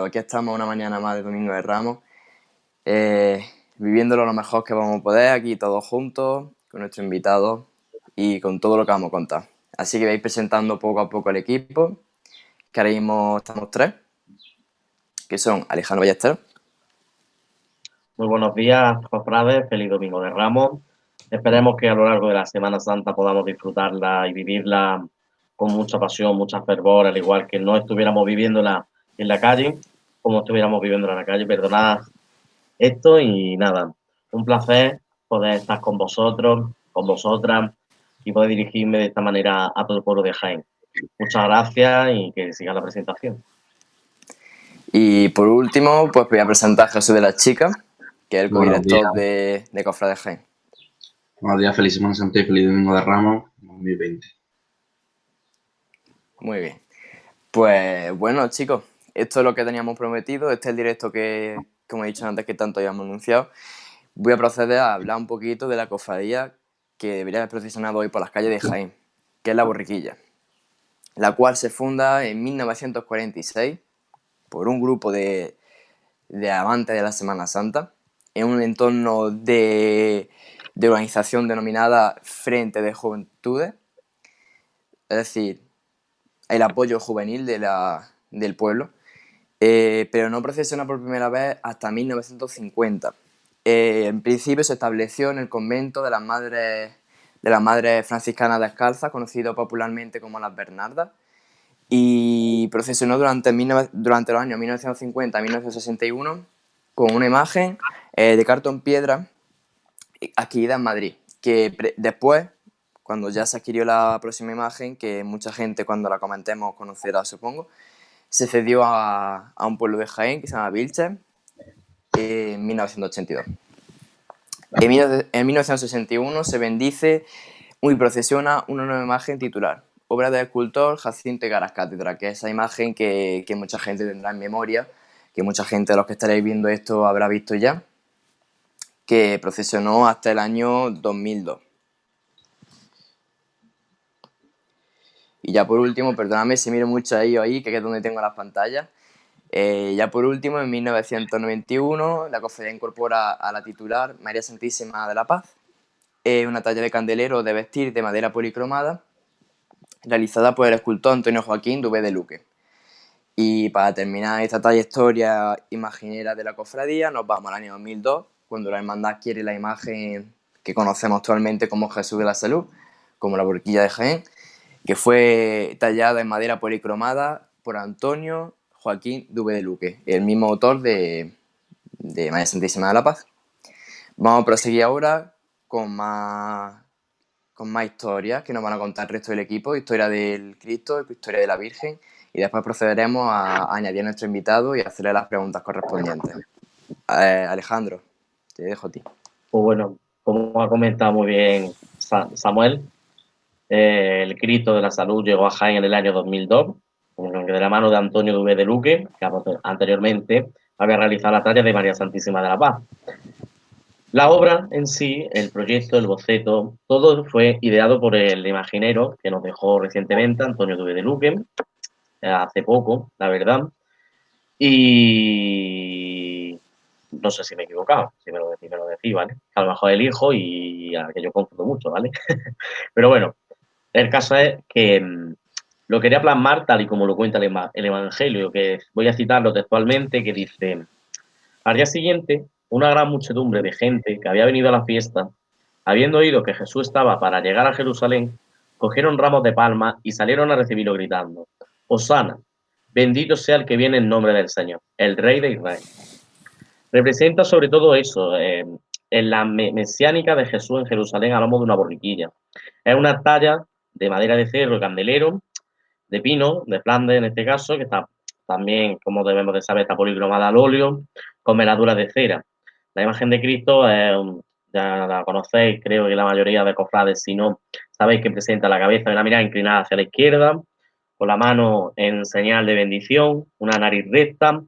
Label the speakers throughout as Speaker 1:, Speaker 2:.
Speaker 1: aquí estamos una mañana más de Domingo de Ramos, eh, viviéndolo lo mejor que vamos a poder, aquí todos juntos, con nuestro invitado y con todo lo que vamos a contar. Así que vais presentando poco a poco el equipo, que mismo estamos tres, que son Alejandro Ballester.
Speaker 2: Muy buenos días, cofrades, feliz Domingo de Ramos. Esperemos que a lo largo de la Semana Santa podamos disfrutarla y vivirla con mucha pasión, mucha fervor, al igual que no estuviéramos viviéndola en la calle, como estuviéramos viviendo en la calle. Perdonad esto y nada, un placer poder estar con vosotros, con vosotras y poder dirigirme de esta manera a todo el pueblo de Jaén. Muchas gracias y que siga la presentación.
Speaker 1: Y por último, pues voy a presentar a Jesús de la Chica, que es el co-director de, de Cofra de Jaén.
Speaker 3: Buenos días, feliz Semana Santa y feliz Domingo de Ramos 2020.
Speaker 1: Muy bien. Pues bueno, chicos, esto es lo que teníamos prometido, este es el directo que, como he dicho antes, que tanto habíamos anunciado. Voy a proceder a hablar un poquito de la cofradía que debería haber procesionado hoy por las calles de Jaén, que es la Borriquilla, la cual se funda en 1946 por un grupo de, de amantes de la Semana Santa, en un entorno de, de organización denominada Frente de Juventudes, es decir, el apoyo juvenil de la, del pueblo, eh, pero no procesiona por primera vez hasta 1950. Eh, en principio se estableció en el convento de las madres, de las madres franciscanas descalzas, conocido popularmente como las Bernardas, y procesionó durante, durante los años 1950 y 1961 con una imagen eh, de cartón piedra adquirida en Madrid, que después, cuando ya se adquirió la próxima imagen, que mucha gente cuando la comentemos conocerá, supongo, se cedió a, un pueblo de Jaén que se llama Vilche en 1982. En, 1961 se bendice y procesiona una nueva imagen titular, obra del escultor Jacinto Garas Cátedra, que es esa imagen que, que, mucha gente tendrá en memoria, que mucha gente de los que estaréis viendo esto habrá visto ya, que procesionó hasta el año 2002. Y ya por último, perdóname si miro mucho ahí o ahí, que es donde tengo las pantallas. Eh, ya por último, en 1991, la cofradía incorpora a la titular María Santísima de la Paz, eh, una talla de candelero de vestir de madera policromada, realizada por el escultor Antonio Joaquín Dubé de Luque. Y para terminar esta trayectoria imaginera de la cofradía, nos vamos al año 2002, cuando la hermandad quiere la imagen que conocemos actualmente como Jesús de la Salud, como la borquilla de Jaén, que fue tallada en madera policromada por Antonio Joaquín Dube de Luque, el mismo autor de, de María Santísima de la Paz. Vamos a proseguir ahora con más, con más historias que nos van a contar el resto del equipo, historia del Cristo, historia de la Virgen, y después procederemos a, añadir a nuestro invitado y hacerle las preguntas correspondientes. Eh, Alejandro, te dejo a ti.
Speaker 2: Pues bueno, como ha comentado muy bien Samuel, eh, el Cristo de la Salud llegó a Jaén en el año 2002, de la mano de Antonio Dubé de Luque, que anteriormente había realizado la talla de María Santísima de la Paz. La obra en sí, el proyecto, el boceto, todo fue ideado por el imaginero que nos dejó recientemente, Antonio Dubé de Luque, hace poco, la verdad. Y no sé si me he equivocado, si me lo, decís, me lo decís, ¿vale? A lo mejor el hijo y a que yo confundo mucho, ¿vale? Pero bueno, el caso es que mm, lo quería plasmar tal y como lo cuenta el, Evangelio, que voy a citarlo textualmente, que dice, al día siguiente, una gran muchedumbre de gente que había venido a la fiesta, habiendo oído que Jesús estaba para llegar a Jerusalén, cogieron ramos de palma y salieron a recibirlo gritando, Osana, bendito sea el que viene en nombre del Señor, el Rey de Israel. Representa sobre todo eso, eh, en la mesiánica de Jesús en Jerusalén a lomo de una borriquilla. Es una talla de madera de cerro, candelero, de pino, de Flandes en este caso, que está también, como debemos de saber, está policromada al óleo, con veladuras de cera. La imagen de Cristo, ya la conocéis, creo que la mayoría de cofrades, si no, sabéis que presenta la cabeza de la mirada inclinada hacia la izquierda, con la mano en señal de bendición, una nariz recta,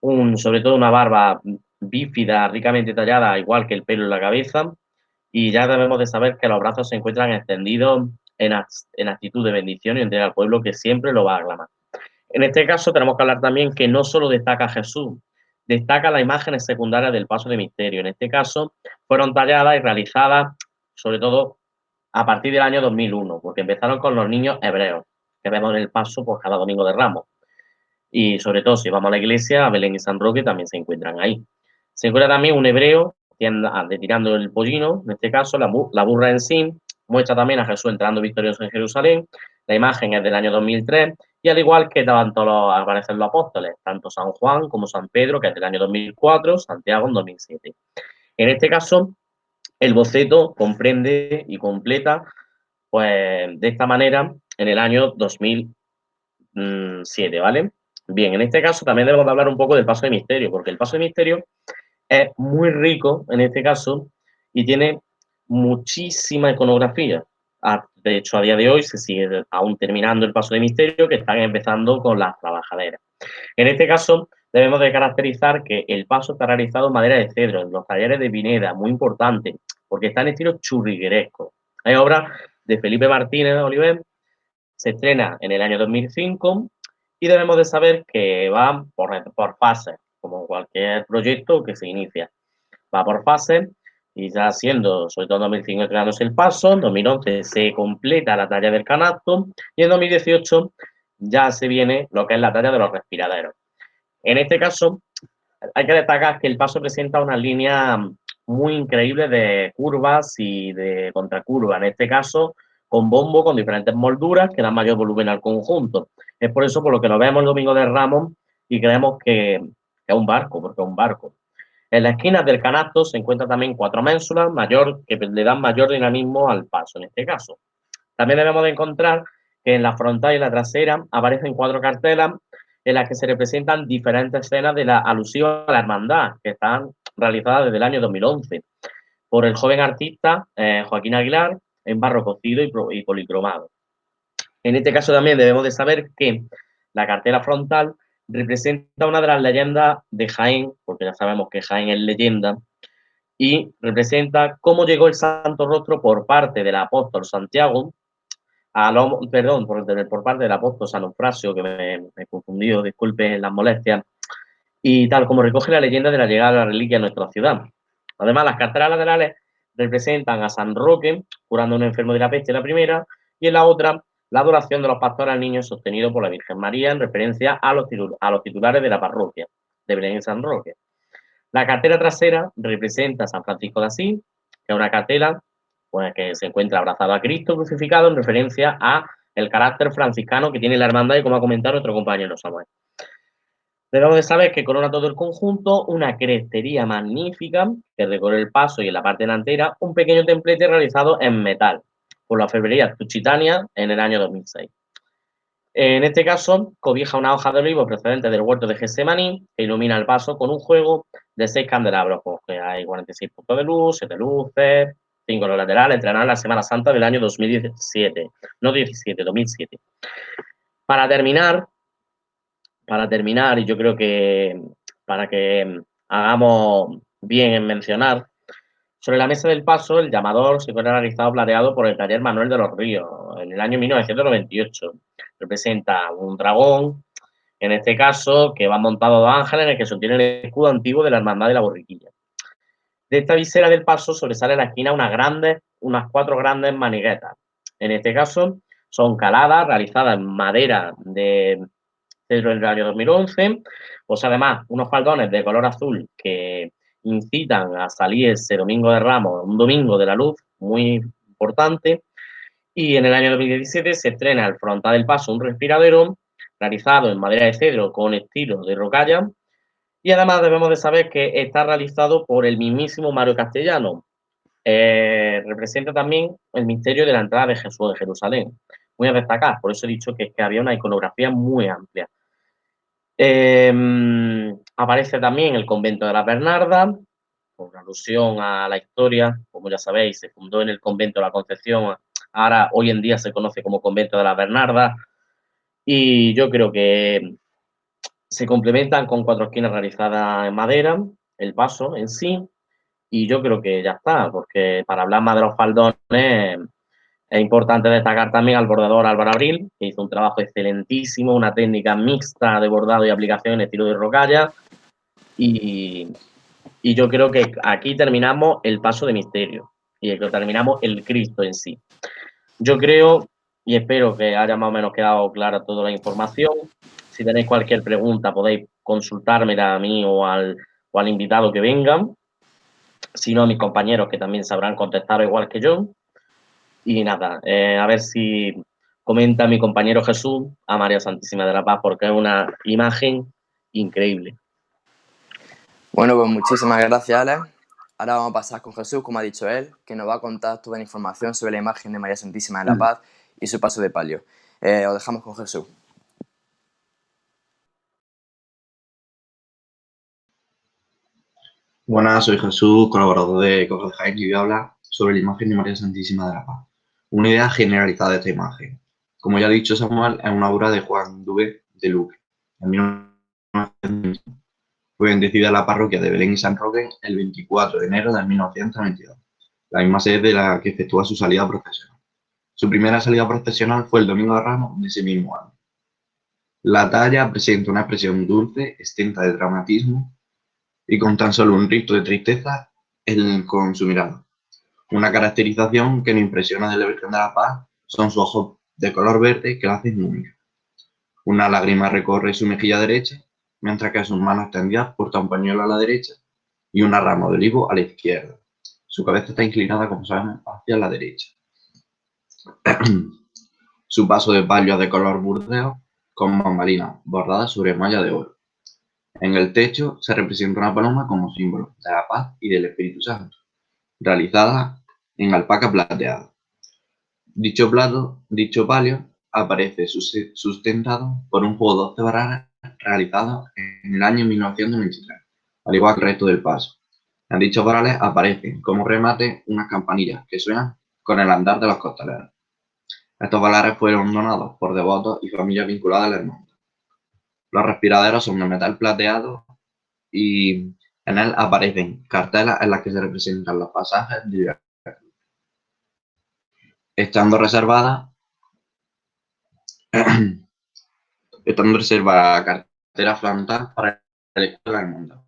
Speaker 2: un, sobre todo una barba bífida, ricamente tallada, igual que el pelo en la cabeza, y ya debemos de saber que los brazos se encuentran extendidos en, actitud de bendición y entrega al pueblo que siempre lo va a aclamar. En este caso tenemos que hablar también que no solo destaca Jesús, destaca las imágenes secundarias del paso de misterio. En este caso fueron talladas y realizadas sobre todo a partir del año 2001, porque empezaron con los niños hebreos, que vemos en el paso por cada domingo de Ramos. Y sobre todo si vamos a la iglesia, a Belén y San Roque también se encuentran ahí. Se encuentra también un hebreo tirando el pollino, en este caso la, la burra en sí, muestra también a Jesús entrando victorioso en Jerusalén. La imagen es del año 2003 y al igual que tanto los, los apóstoles, tanto San Juan como San Pedro, que es del año 2004, Santiago en 2007. En este caso, el boceto comprende y completa, pues, de esta manera en el año 2007, ¿vale? Bien, en este caso también debemos hablar un poco del paso de misterio, porque el paso de misterio es muy rico en este caso y tiene muchísima iconografía. Ah, de hecho, a día de hoy se sigue aún terminando el paso de misterio que están empezando con las trabajaderas. En este caso, debemos de caracterizar que el paso está realizado en madera de cedro, en los talleres de Pineda, muy importante, porque está en estilo churrigueresco. Hay obra de Felipe Martínez Oliver, se estrena en el año 2005 y debemos de saber que va por, por fases, como cualquier proyecto que se inicia. Va por fases y ya siendo, sobre todo en 2005, creándose el paso, en 2011 se completa la talla del canasto y en 2018 ya se viene lo que es la talla de los respiraderos. En este caso, hay que destacar que el paso presenta una línea muy increíble de curvas y de contracurvas. En este caso, con bombo, con diferentes molduras que dan mayor volumen al conjunto. Es por eso por lo que nos vemos el domingo de Ramos y creemos que, es un barco, porque es un barco. En la esquina del canasto se encuentran también cuatro ménsulas mayor, que le dan mayor dinamismo al paso en este caso. También debemos de encontrar que en la frontal y la trasera aparecen cuatro cartelas en las que se representan diferentes escenas de la alusión a la hermandad, que están realizadas desde el año 2011 por el joven artista eh, Joaquín Aguilar en barro cocido y, policromado. En este caso también debemos de saber que la cartela frontal representa una de las leyendas de Jaén, porque ya sabemos que Jaén es leyenda, y representa cómo llegó el Santo Rostro por parte del apóstol Santiago, a perdón, por, por, parte del apóstol San Eufrasio, que me, he confundido, disculpen las molestias, y tal como recoge la leyenda de la llegada de la reliquia a nuestra ciudad. Además, las cartelas laterales representan a San Roque curando a un enfermo de la peste, la primera, y en la otra, la adoración de los pastores al niño sostenido por la Virgen María en referencia a los, titulares de la parroquia de Belén San Roque. La cartela trasera representa a San Francisco de Asís, que es una cartela pues, que se encuentra abrazado a Cristo crucificado en referencia a el carácter franciscano que tiene la hermandad y como ha comentado nuestro compañero Samuel. Debemos de saber que corona todo el conjunto una crestería magnífica que recorre el paso y en la parte delantera un pequeño templete realizado en metal por la febrería Tuchitania en el año 2006. En este caso, cobija una hoja de olivo procedente del huerto de Getsemaní que ilumina el paso con un juego de seis candelabros, porque hay 46 puntos de luz, 7 luces, 5 en los laterales, entrenarán la Semana Santa del año 2017, no 17, 2007. Para terminar, para terminar, y yo creo que para que hagamos bien en mencionar, sobre la mesa del paso, el llamador se encuentra realizado plateado por el taller Manuel de los Ríos en el año 1998. Representa un dragón, en este caso, que va montado dos ángeles en el que sostiene el escudo antiguo de la Hermandad de la Borriquilla. De esta visera del paso sobresale en la esquina unas grandes, unas cuatro grandes maniguetas. En este caso, son caladas realizadas en madera de desde el año 2011. Pues además, unos faldones de color azul que incitan a salir ese domingo de Ramos, un domingo de la luz muy importante. Y en el año 2017 se estrena el frontal del paso, un respiradero realizado en madera de cedro con estilo de rocalla. Y además debemos de saber que está realizado por el mismísimo Mario Castellano. Eh, representa también el misterio de la entrada de Jesús de Jerusalén. Muy a destacar, por eso he dicho que, que había una iconografía muy amplia. Em, aparece también el convento de la Bernarda, por alusión a la historia, como ya sabéis, se fundó en el convento de la Concepción, ahora hoy en día se conoce como convento de la Bernarda, y yo creo que se complementan con cuatro esquinas realizadas en madera, el paso en sí, y yo creo que ya está, porque para hablar más de los faldones, Es importante destacar también al bordador Álvaro Abril, que hizo un trabajo excelentísimo, una técnica mixta de bordado y aplicación en estilo de rocalla. Y, y yo creo que aquí terminamos el paso de misterio y que terminamos el Cristo en sí. Yo creo y espero que haya más o menos quedado clara toda la información. Si tenéis cualquier pregunta podéis consultármela a mí o al, o al invitado que vengan, si no a mis compañeros que también sabrán contestar igual que yo. Y nada, eh, a ver si comenta mi compañero Jesús a María Santísima de la Paz, porque es una imagen increíble.
Speaker 1: Bueno, pues muchísimas gracias, Alex. Ahora vamos a pasar con Jesús, como ha dicho él, que nos va a contar toda la información sobre la imagen de María Santísima de la mm. Paz y su paso de palio. Eh, os dejamos con Jesús.
Speaker 3: Buenas, soy Jesús, colaborador de Coco de Jaime y voy a hablar sobre la imagen de María Santísima de la Paz. Una idea generalizada de esta imagen. Como ya ha dicho Samuel, es una obra de Juan Duve de Luque. En 1900 fue bendecida la parroquia de Belén y San Roque el 24 de enero de 1922, la misma sede de la que efectúa su salida profesional. Su primera salida profesional fue el Domingo de Ramos de ese mismo año. La talla presenta una expresión dulce, extensa de dramatismo y con tan solo un rito de tristeza con su mirada. Una caracterización que me impresiona de la Virgen de la Paz son sus ojos de color verde que la hacen única. Una lágrima recorre su mejilla derecha, mientras que sus manos extendidas porta un pañuelo a la derecha y una rama de olivo a la izquierda. Su cabeza está inclinada, como sabemos, hacia la derecha. Su paso de palio de color burdeo con bambalinas bordadas sobre malla de oro. En el techo se representa una paloma como símbolo de la paz y del Espíritu Santo, realizada en alpaca plateada. Dicho plato, palio, aparece sustentado por un juego de 12 barras realizado en el año 1923, al igual que el resto del paso. En dichos varales aparecen como remate unas campanillas que suenan con el andar de los costaleros. Estos valares fueron donados por devotos y familias vinculadas al hermano. Los respiraderos son de metal plateado y en él aparecen cartelas en las que se representan los pasajes de Estando reservada, estando reservada la cartera frontal para el escuela del mundo.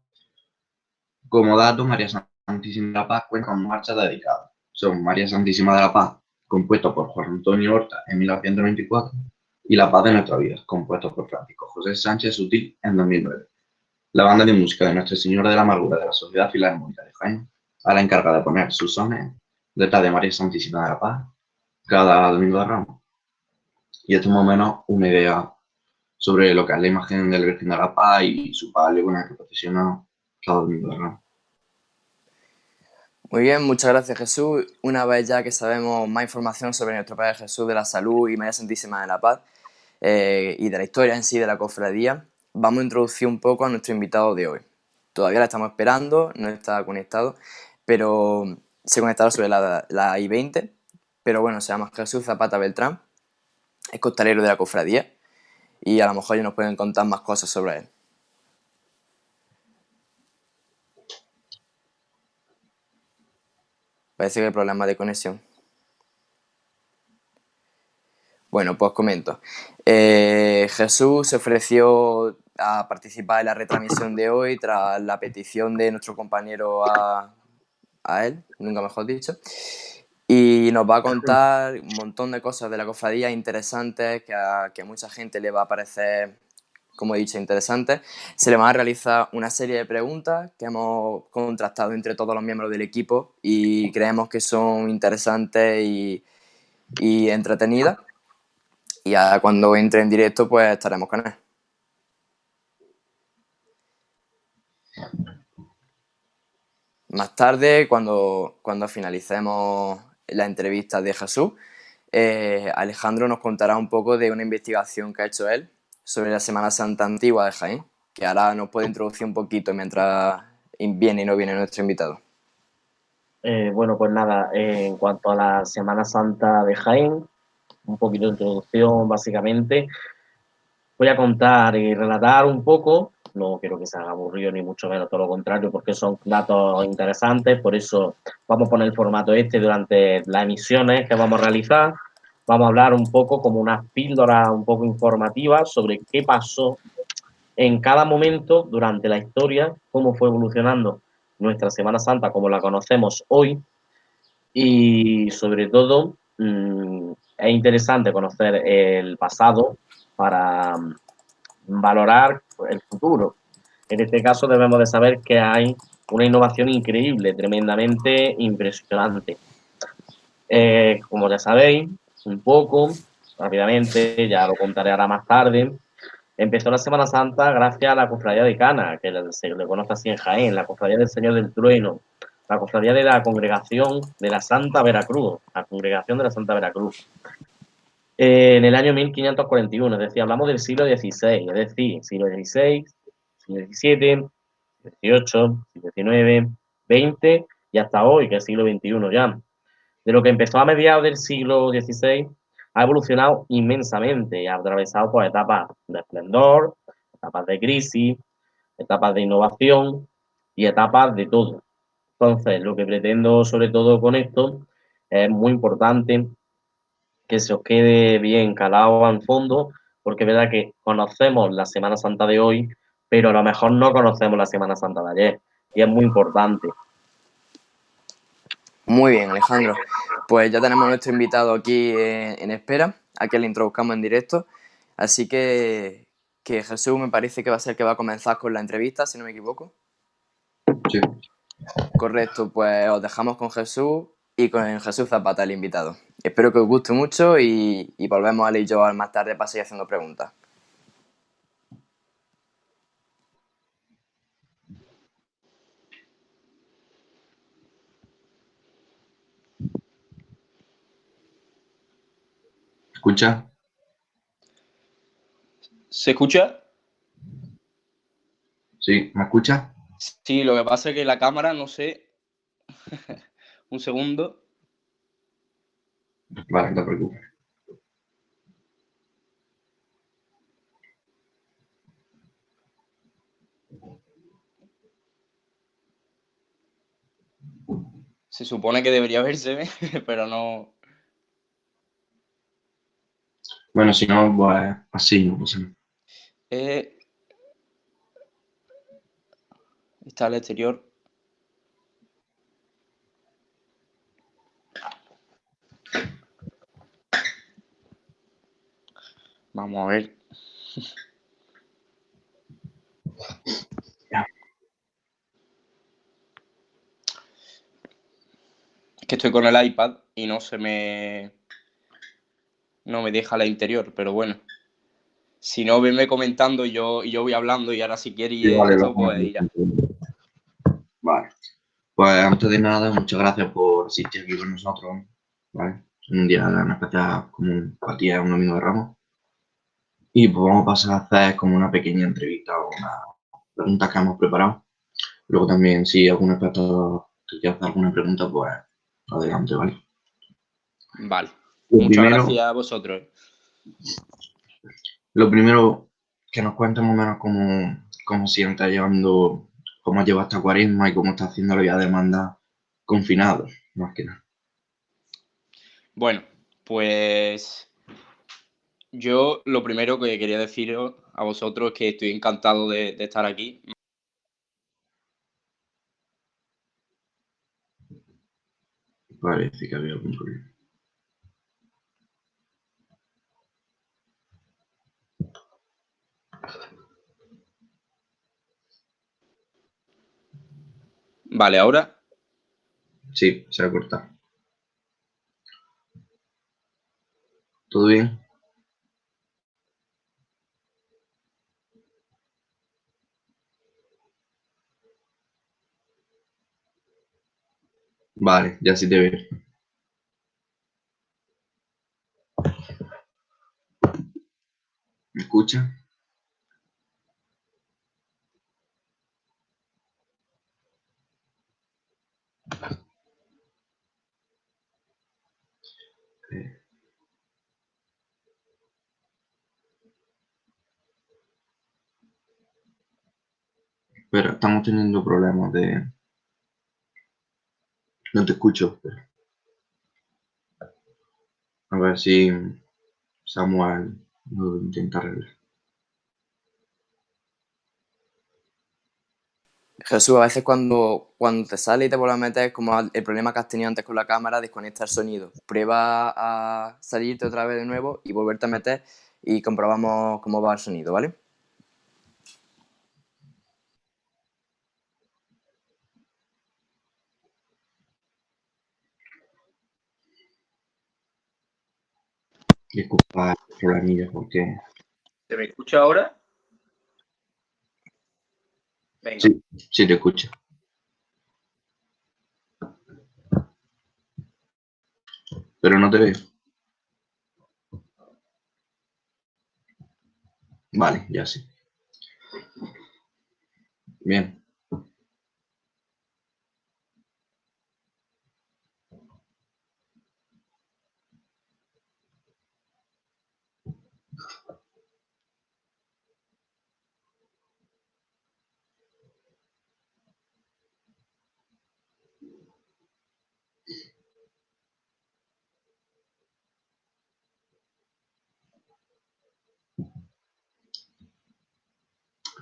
Speaker 3: Como dato, María Santísima de la Paz cuenta con marchas dedicadas. Son María Santísima de la Paz, compuesto por Juan Antonio Horta en 1924, y La Paz de Nuestra Vida, compuesto por Francisco José Sánchez Sutil en 2009. La banda de música de Nuestra Señora de la Amargura de la Sociedad Filarmónica de Jaén a la encargada de poner sus sones detrás de María Santísima de la Paz cada domingo de Ramos. Y esto es más o menos una idea sobre lo que es la imagen de la Virgen de la Paz y su palio con el que procesiona cada domingo de Ramos.
Speaker 1: Muy bien, muchas gracias Jesús. Una vez ya que sabemos más información sobre nuestro Padre Jesús de la Salud y María Santísima de la Paz eh, y de la historia en sí de la cofradía, vamos a introducir un poco a nuestro invitado de hoy. Todavía la estamos esperando, no está conectado, pero se conectará sobre la, la I-20, pero bueno, se llama Jesús Zapata Beltrán, es costalero de la cofradía y a lo mejor ya nos pueden contar más cosas sobre él. Parece que hay problemas de conexión. Bueno, pues comento. Eh, Jesús se ofreció a participar en la retransmisión de hoy tras la petición de nuestro compañero a, él, nunca mejor dicho. Y nos va a contar un montón de cosas de la cofradía interesantes que a, que a mucha gente le va a parecer como he dicho, interesante. Se le van a realizar una serie de preguntas que hemos contrastado entre todos los miembros del equipo y creemos que son interesantes y, y entretenidas. Y ya cuando entre en directo, pues estaremos con él. Más tarde, cuando, cuando finalicemos la entrevista de Jesús, eh, Alejandro nos contará un poco de una investigación que ha hecho él sobre la Semana Santa antigua de Jaén, que ahora nos puede introducir un poquito mientras viene y no viene nuestro invitado.
Speaker 2: Eh, bueno, pues nada, eh, en cuanto a la Semana Santa de Jaén, un poquito de introducción básicamente. Voy a contar y relatar un poco no quiero que se haga ni mucho menos, todo lo contrario, porque son datos interesantes, por eso vamos a poner el formato este durante las emisiones que vamos a realizar. Vamos a hablar un poco como unas píldoras un poco informativas sobre qué pasó en cada momento durante la historia, cómo fue evolucionando nuestra Semana Santa como la conocemos hoy y sobre todo mm, es interesante conocer el pasado para valorar el futuro. En este caso debemos de saber que hay una innovación increíble, tremendamente impresionante. Eh, como ya sabéis, un poco, rápidamente, ya lo contaré ahora más tarde, empezó la Semana Santa gracias a la Cofradía de Cana, que se le conoce así en Jaén, la Cofradía del Señor del Trueno, la Cofradía de la Congregación de la Santa Veracruz, la Congregación de la Santa Veracruz. Eh, en el año 1541, es decir, hablamos del siglo XVI, es decir, siglo XVI, siglo XVII, XVIII, XIX, XX y hasta hoy, que es siglo XXI ya. De lo que empezó a mediados del siglo XVI, ha evolucionado inmensamente ha atravesado por etapas de esplendor, etapas de crisis, etapas de innovación y etapas de todo. Entonces, lo que pretendo sobre todo con esto es muy importante que se os quede bien calado al fondo, porque es verdad que conocemos la Semana Santa de hoy, pero a lo mejor no conocemos la Semana Santa de ayer, y es muy importante.
Speaker 1: Muy bien, Alejandro. Pues ya tenemos a nuestro invitado aquí en, espera, a que le introduzcamos en directo. Así que, que Jesús me parece que va a ser el que va a comenzar con la entrevista, si no me equivoco.
Speaker 3: Sí.
Speaker 1: Correcto, pues os dejamos con Jesús y con Jesús Zapata, el invitado. Espero que os guste mucho y, y volvemos a y yo más tarde para seguir haciendo preguntas.
Speaker 3: ¿Escucha?
Speaker 4: ¿Se escucha?
Speaker 3: Sí, ¿me escucha?
Speaker 4: Sí, lo que pasa es que la cámara, no sé. Un segundo.
Speaker 3: Vale, no te preocupes.
Speaker 4: Se supone que debería verse, pero no.
Speaker 3: Bueno, si no, pues así, no pasa nada.
Speaker 4: Eh, está al exterior. Vamos a ver. Es que estoy con el iPad y no se me. No me deja la interior, pero bueno. Si no, venme comentando y yo, y yo voy hablando y ahora si quieres
Speaker 3: Sí, vale,
Speaker 4: esto, pues ya.
Speaker 3: Vale. Pues antes de nada, muchas gracias por asistir aquí con nosotros. ¿vale? Un día tan especial como un es un domingo de Ramos. Y pues vamos a pasar a hacer como una pequeña entrevista o unas preguntas que hemos preparado. Luego también, si algún espectador te quiere hacer alguna pregunta, pues adelante, ¿vale?
Speaker 4: Vale.
Speaker 3: Lo
Speaker 4: Muchas
Speaker 3: primero-
Speaker 4: gracias a vosotros.
Speaker 3: Lo primero, que nos cuentes más o menos cómo, cómo sientes llevando, cómo lleva esta cuaresma y cómo está haciendo la vida de demanda confinado, más que nada.
Speaker 4: Bueno, pues yo lo primero que quería deciros a vosotros es que estoy encantado de, de estar aquí.
Speaker 3: Parece que había algún problema.
Speaker 4: Vale, ahora
Speaker 3: Sí, se va a cortar. ¿Todo bien? Vale, ya sí te veo. ¿Me escucha? Pero estamos teniendo problemas de... No te escucho. A ver si Samuel lo intenta arreglar.
Speaker 1: Jesús, a veces cuando, cuando te sale y te vuelve a meter, como el problema que has tenido antes con la cámara, desconecta el sonido. Prueba a salirte otra vez de nuevo y volverte a meter y comprobamos cómo va el sonido, ¿vale?
Speaker 3: Disculpa problemilla porque...
Speaker 4: ¿Se me escucha ahora? Venga.
Speaker 3: Sí, sí te escucho. Pero no te veo. Vale, ya sí. Bien.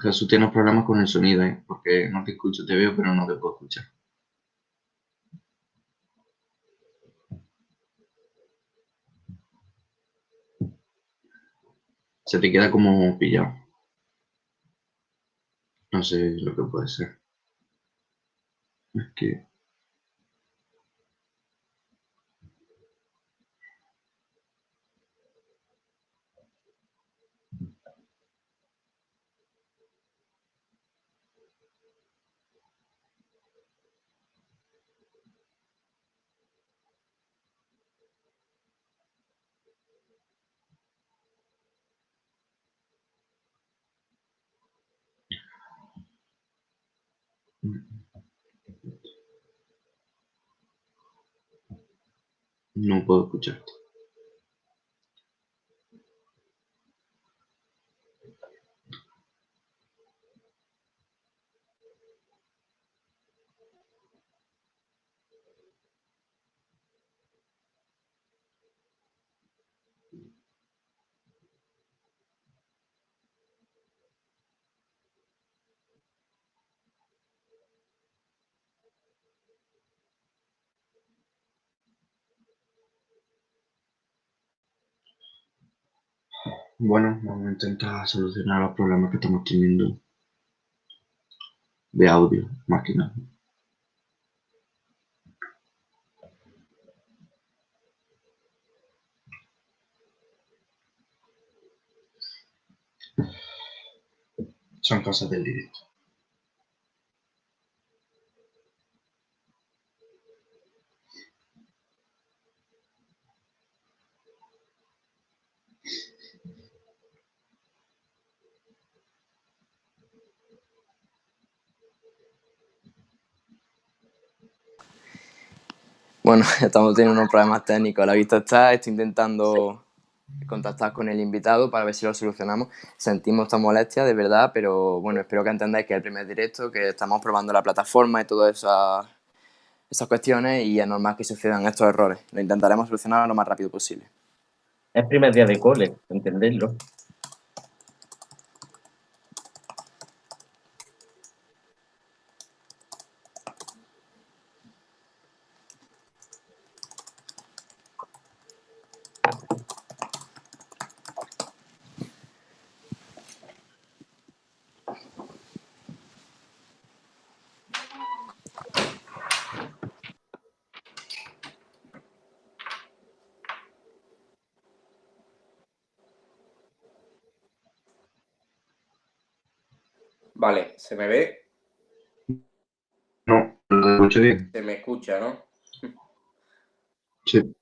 Speaker 3: Jesús, tienes problemas con el sonido, ¿eh? Porque no te escucho, te veo, pero no te puedo escuchar. Se te queda como pillado. No sé lo que puede ser. Es que... No Bueno, vamos a intentar solucionar los problemas que estamos teniendo de audio, nada. Son cosas del directo.
Speaker 1: Bueno, estamos teniendo unos problemas técnicos. La vista está, estoy intentando contactar con el invitado para ver si lo solucionamos. Sentimos esta molestia, de verdad, pero bueno, espero que entendáis que es el primer directo, que estamos probando la plataforma y todas esas, esas cuestiones y es normal que sucedan estos errores. Lo intentaremos solucionar lo más rápido posible.
Speaker 2: Es primer día de cole, entenderlo.
Speaker 4: Vale, ¿se me ve?
Speaker 3: No, lo escucho bien.
Speaker 4: Se me escucha, ¿no?
Speaker 3: Sí.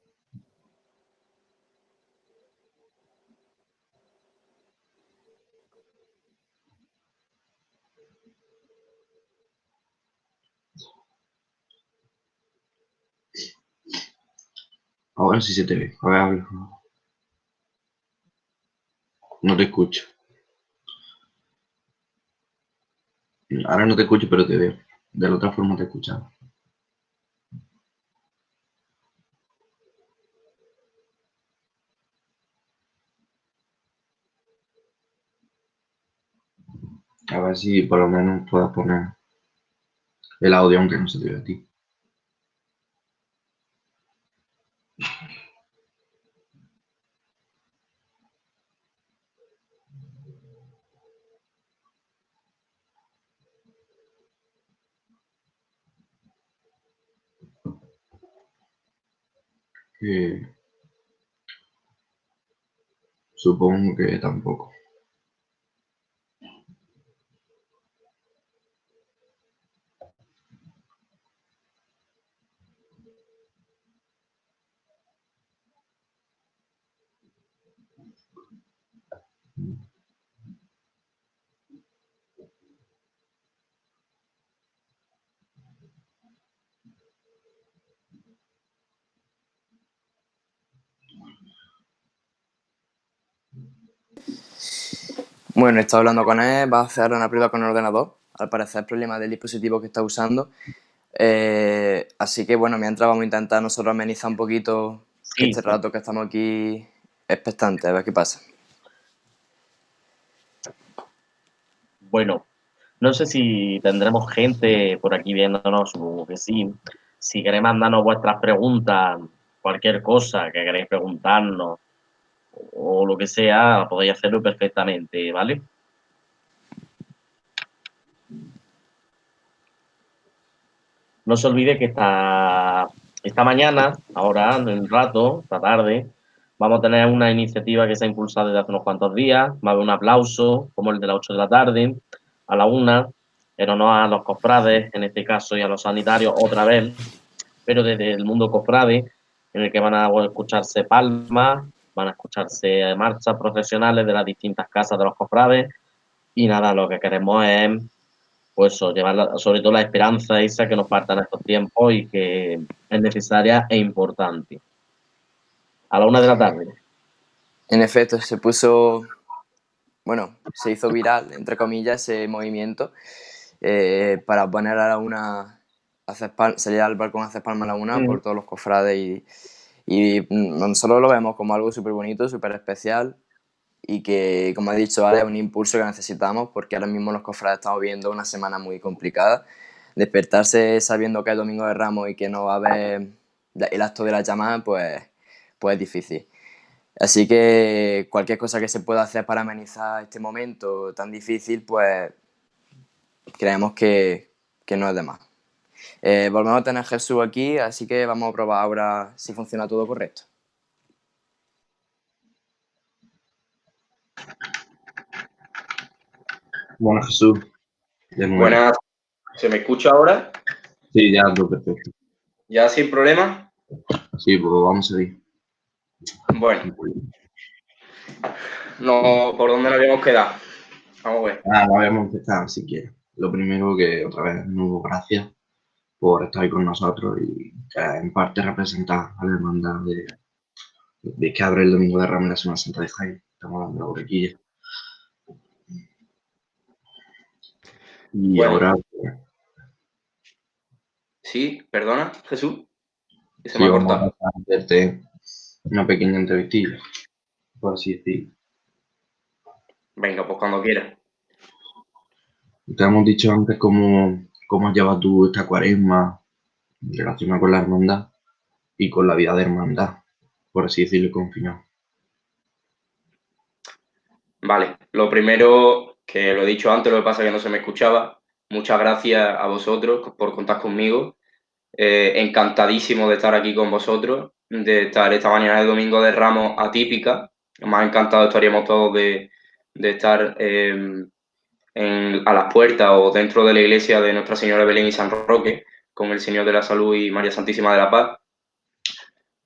Speaker 3: Ahora sí se te ve. A ver, habla. No te escucho. Ahora no te escucho, pero te veo. De la otra forma te escuchaba. A ver si por lo menos puedas poner el audio aunque no se te vea a ti. Que supongo que tampoco.
Speaker 1: Bueno, he estado hablando con él, va a hacer una prueba con el ordenador. Al parecer, problema del dispositivo que está usando. Eh, así que bueno, mientras vamos a intentar nosotros amenizar un poquito
Speaker 2: Sí,
Speaker 1: este rato que estamos aquí expectantes, a ver qué pasa.
Speaker 2: Bueno, no sé si tendremos gente por aquí viéndonos, supongo que sí. Si queréis mandarnos vuestras preguntas, cualquier cosa que queréis preguntarnos o lo que sea, podéis hacerlo perfectamente, ¿vale? No se olvide que esta, esta mañana, ahora, en un rato, esta tarde, vamos a tener una iniciativa que se ha impulsado desde hace unos cuantos días. Va a haber un aplauso, como el de las 8 de la tarde, a la una, en honor a los cofrades, en este caso, y a los sanitarios otra vez, pero desde el mundo cofrade, en el que van a escucharse palmas, van a escucharse marchas profesionales de las distintas casas de los cofrades, y nada, lo que queremos es, pues, eso, llevar la- sobre todo la esperanza esa que nos falta en estos tiempos y que es necesaria e importante. A la una de la tarde.
Speaker 1: En efecto, se puso, bueno, se hizo viral, entre comillas, ese movimiento eh, para poner a la una, hacer pal- salir al balcón a hacer palma a la una
Speaker 2: Mm.
Speaker 1: por todos los cofrades y, y mm, nosotros lo vemos como algo súper bonito, súper especial y que, como he dicho, es un impulso que necesitamos porque ahora mismo los cofrades estamos viviendo una semana muy complicada. Despertarse sabiendo que es Domingo de Ramos y que no va a haber el acto de la llamada, pues, pues es difícil. Así que cualquier cosa que se pueda hacer para amenizar este momento tan difícil, pues creemos que, que no es de más. Eh, volvemos a tener a Jesús aquí, así que vamos a probar ahora si funciona todo correcto.
Speaker 3: Bueno, Jesús.
Speaker 4: Buenas. ¿Se me escucha ahora?
Speaker 3: Sí, ya todo perfecto.
Speaker 4: ¿Ya sin problema?
Speaker 3: Sí, pues vamos a seguir.
Speaker 4: Bueno, no, ¿por dónde nos habíamos quedado? Vamos a ver.
Speaker 3: Ah, no habíamos empezado, si quieres. Lo primero que otra vez, nuevo gracias por estar ahí con nosotros y que en parte representar a la hermandad de, de que abre el domingo de Ramos en la Semana Santa de Jaime. Estamos hablando de la borriquilla. Y
Speaker 4: Bueno.
Speaker 3: ahora
Speaker 4: Sí, perdona, Jesús. Se
Speaker 3: sí,
Speaker 4: me ha cortado.
Speaker 3: hacerte una pequeña entrevistilla, por así decirlo.
Speaker 4: Venga, pues cuando quieras.
Speaker 3: Te hemos dicho antes cómo, cómo llevas tú esta cuaresma relacionada con la hermandad y con la vida de hermandad, por así decirlo, confinado.
Speaker 4: Vale, lo primero, que lo he dicho antes, lo que pasa es que no se me escuchaba. Muchas gracias a vosotros por contar conmigo. Eh, encantadísimo de estar aquí con vosotros, de estar esta mañana de domingo de Ramos atípica. Más encantado estaríamos todos de, de estar eh, a las puertas o dentro de la iglesia de Nuestra Señora Belén y San Roque, con el Señor de la Salud y María Santísima de la Paz.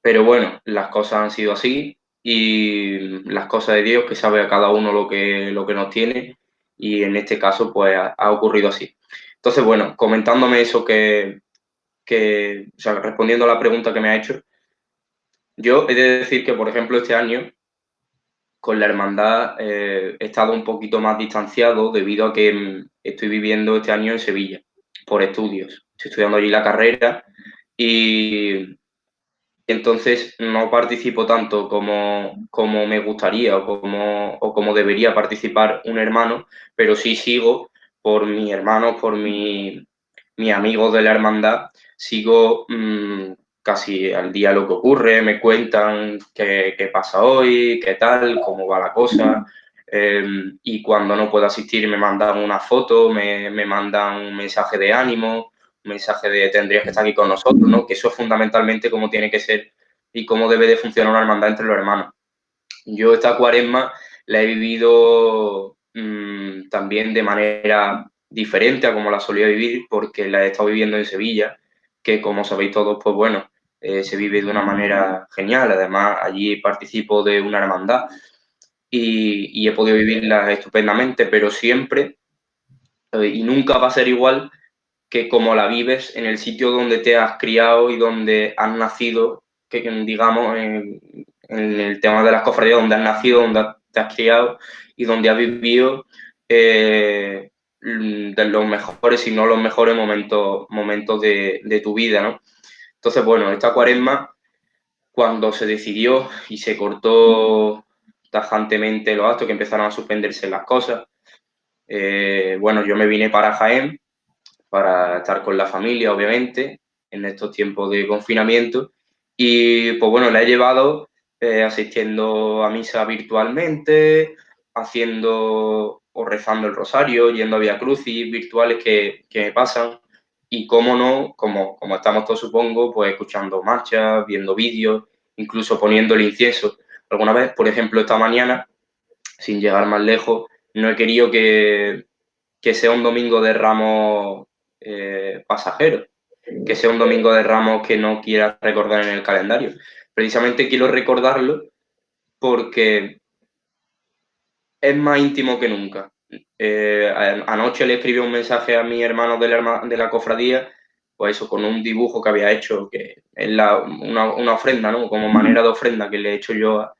Speaker 4: Pero bueno, las cosas han sido así y las cosas de Dios, que sabe a cada uno lo que, lo que nos tiene, y en este caso, pues ha, ha ocurrido así. Entonces, bueno, comentándome eso que, que, o sea, respondiendo a la pregunta que me ha hecho, yo he de decir que, por ejemplo, este año con la hermandad eh, he estado un poquito más distanciado debido a que mm, estoy viviendo este año en Sevilla por estudios. Estoy estudiando allí la carrera y entonces no participo tanto como, como me gustaría o como, o como debería participar un hermano, pero sí sigo por mi hermano, por mi, mi amigos de la hermandad, sigo mmm, casi al día lo que ocurre, me cuentan qué, pasa hoy, qué tal, cómo va la cosa. Eh, y cuando no puedo asistir me mandan una foto, me, me, mandan un mensaje de ánimo, un mensaje de tendrías que estar aquí con nosotros, ¿no? Que eso es fundamentalmente cómo tiene que ser y cómo debe de funcionar una hermandad entre los hermanos. Yo esta cuaresma la he vivido mmm, también de manera diferente a como la solía vivir porque la he estado viviendo en Sevilla, que como sabéis todos, pues bueno, eh, se vive de una manera genial. Además, allí participo de una hermandad y, he podido vivirla estupendamente, pero siempre eh, y nunca va a ser igual que como la vives en el sitio donde te has criado y donde has nacido, que digamos en, en el tema de las cofradías, donde has nacido, donde te has criado y donde has vivido eh, de los mejores, si no los mejores momentos, momentos de, de tu vida, ¿no? Entonces, bueno, esta cuaresma, cuando se decidió y se cortó tajantemente los actos, que empezaron a suspenderse las cosas, eh, bueno, yo me vine para Jaén, para estar con la familia, obviamente, en estos tiempos de confinamiento. Y pues bueno, la he llevado eh, asistiendo a misa virtualmente, haciendo o rezando el rosario, yendo a Via Crucis virtuales que, que me pasan y cómo no, como, como estamos todos supongo, pues escuchando marchas, viendo vídeos, incluso poniendo el incienso. Alguna vez, por ejemplo, esta mañana, sin llegar más lejos, no he querido que, que sea un domingo de ramos eh, pasajero, que sea un domingo de ramos que no quiera recordar en el calendario. Precisamente quiero recordarlo porque es más íntimo que nunca. Eh, anoche le escribí un mensaje a mi hermano de la, de la, cofradía, pues eso, con un dibujo que había hecho, que es la, una, una, ofrenda, ¿no? Como manera de ofrenda que le he hecho yo a,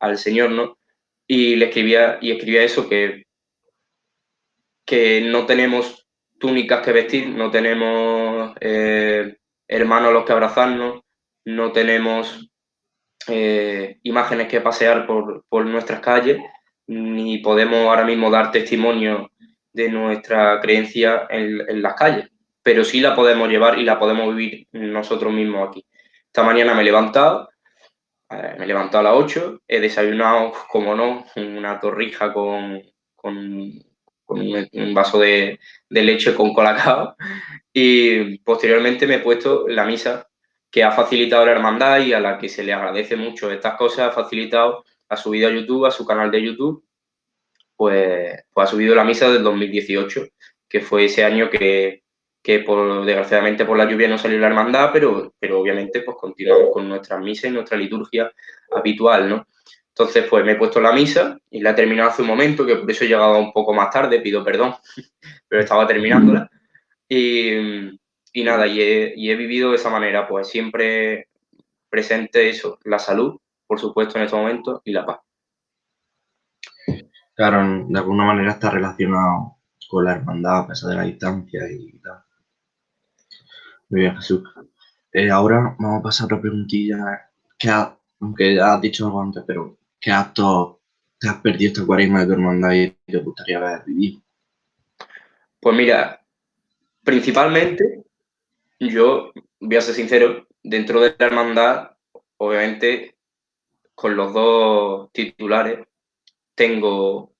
Speaker 4: al Señor, ¿no? Y le escribía, y escribía eso, que, que no tenemos túnicas que vestir, no tenemos eh, hermanos a los que abrazarnos, no tenemos eh, imágenes que pasear por, por nuestras calles, ni podemos ahora mismo dar testimonio de nuestra creencia en, en, las calles, pero sí la podemos llevar y la podemos vivir nosotros mismos aquí. Esta mañana me he levantado, eh, me he levantado a las 8, he desayunado, como no, una torrija con, con, un, vaso de, de, leche con colacao y posteriormente me he puesto la misa que ha facilitado la hermandad y a la que se le agradece mucho estas cosas, ha facilitado ha subido a YouTube, a su canal de YouTube, pues, pues ha subido la misa del 2018, que fue ese año que, que por, desgraciadamente por la lluvia no salió la hermandad, pero, pero obviamente pues continuamos con nuestras misas y nuestra liturgia habitual, ¿no? Entonces, pues me he puesto la misa y la he terminado hace un momento, que por eso he llegado un poco más tarde, pido perdón, pero estaba terminándola. Y, y nada, y he, y he, vivido de esa manera, pues siempre presente eso, la salud, por supuesto, en estos momentos, y la paz.
Speaker 3: Claro, de alguna manera está relacionado con la hermandad a pesar de la distancia y tal. Muy bien, Jesús. Eh, ahora vamos a pasar a otra preguntilla, que aunque ya has dicho algo antes, pero ¿qué actos te has perdido esta cuaresma de tu hermandad y te gustaría haber vivido?
Speaker 4: Pues mira, principalmente, yo voy a ser sincero, dentro de la hermandad, obviamente con los dos titulares tengo,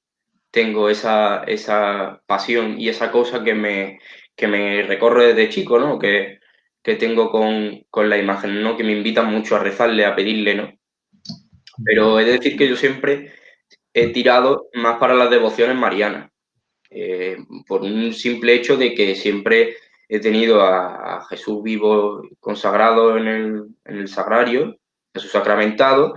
Speaker 4: tengo esa, esa pasión y esa cosa que me, que me recorre desde chico, ¿no? Que, que tengo con, con, la imagen, ¿no? Que me invitan mucho a rezarle, a pedirle, ¿no? Pero he de decir que yo siempre he tirado más para las devociones marianas, eh, por un simple hecho de que siempre he tenido a, Jesús vivo consagrado en el, en el sagrario, Jesús sacramentado,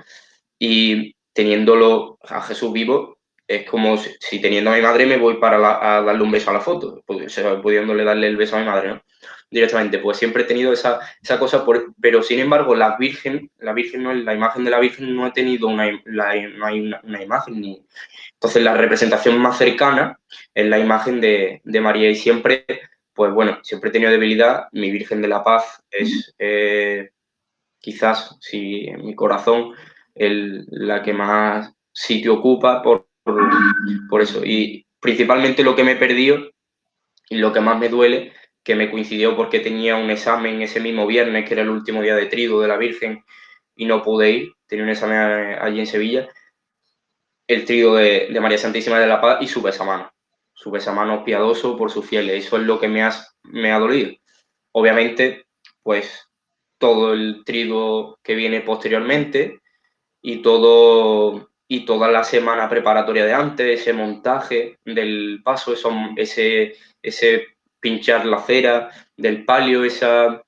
Speaker 4: y teniéndolo a Jesús vivo, es como si, si teniendo a mi madre me voy para la, a darle un beso a la foto, pudiéndole darle el beso a mi madre, ¿no? directamente. Pues siempre he tenido esa, esa cosa, por, pero sin embargo, la Virgen, la Virgen no, la imagen de la Virgen no he tenido una, no hay una, imagen ni. Entonces, la representación más cercana es la imagen de, de, María y siempre, pues bueno, siempre he tenido debilidad. Mi Virgen de la Paz es eh, quizás, si en mi corazón, la que más sitio ocupa por, por, eso. Y principalmente lo que me he perdido y lo que más me duele, que me coincidió porque tenía un examen ese mismo viernes, que era el último día de trigo de la Virgen, y no pude ir, tenía un examen allí en Sevilla, el trigo de, María Santísima de la Paz y su besamano, su besamano piadoso por sus fieles, eso es lo que me, me ha dolido. Obviamente, pues todo el trigo que viene posteriormente y todo y toda la semana preparatoria de antes, ese montaje del paso, eso, ese, ese pinchar la cera del palio, esa,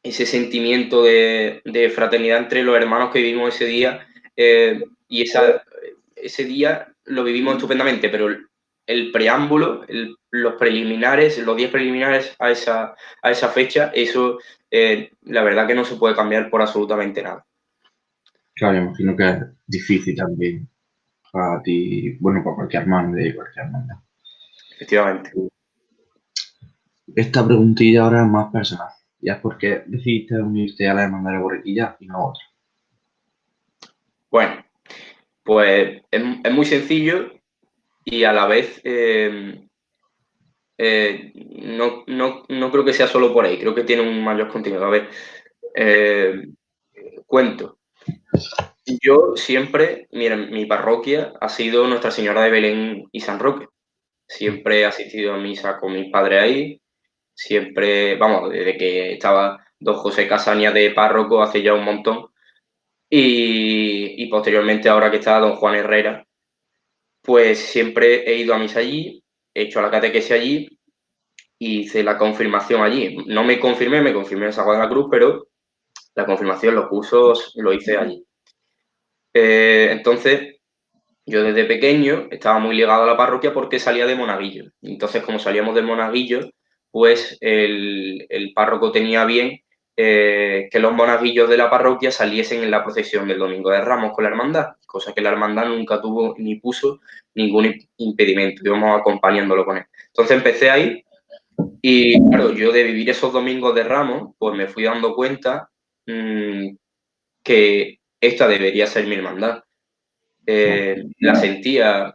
Speaker 4: ese sentimiento de, fraternidad entre los hermanos que vivimos ese día. Eh, y esa, ese día lo vivimos estupendamente, pero el, preámbulo, los preliminares, los días preliminares a esa, a esa fecha, eso eh, la verdad que no se puede cambiar por absolutamente nada.
Speaker 3: Claro, imagino que es difícil también para ti, bueno, para cualquier hermano de cualquier hermandad.
Speaker 4: Efectivamente.
Speaker 3: Esta preguntilla ahora es más personal. Ya es porque decidiste unirte a la hermandad de la borriquilla y no a otra.
Speaker 4: Bueno, pues es, muy sencillo y a la vez eh, eh, no, no, creo que sea solo por ahí, creo que tiene un mayor contenido. A ver, eh, cuento. Yo siempre, miren, mi parroquia ha sido Nuestra Señora de Belén y San Roque. Siempre he asistido a misa con mi padre ahí. Siempre, vamos, desde que estaba don José Casaña de párroco hace ya un montón. Y, posteriormente, ahora que está don Juan Herrera, pues siempre he ido a misa allí, he hecho la catequesis allí y hice la confirmación allí. No me confirmé, me confirmé en San Juan de la Cruz, pero la confirmación, los cursos, lo hice allí. Eh, entonces, yo desde pequeño estaba muy ligado a la parroquia porque salía de Monaguillo. Entonces, como salíamos de Monaguillo, pues el, párroco tenía bien eh, que los monaguillos de la parroquia saliesen en la procesión del Domingo de Ramos con la hermandad, cosa que la hermandad nunca tuvo ni puso ningún impedimento, íbamos acompañándolo con él. Entonces empecé ahí y claro, yo de vivir esos domingos de Ramos, pues me fui dando cuenta mm, que esta debería ser mi hermandad. Eh, la sentía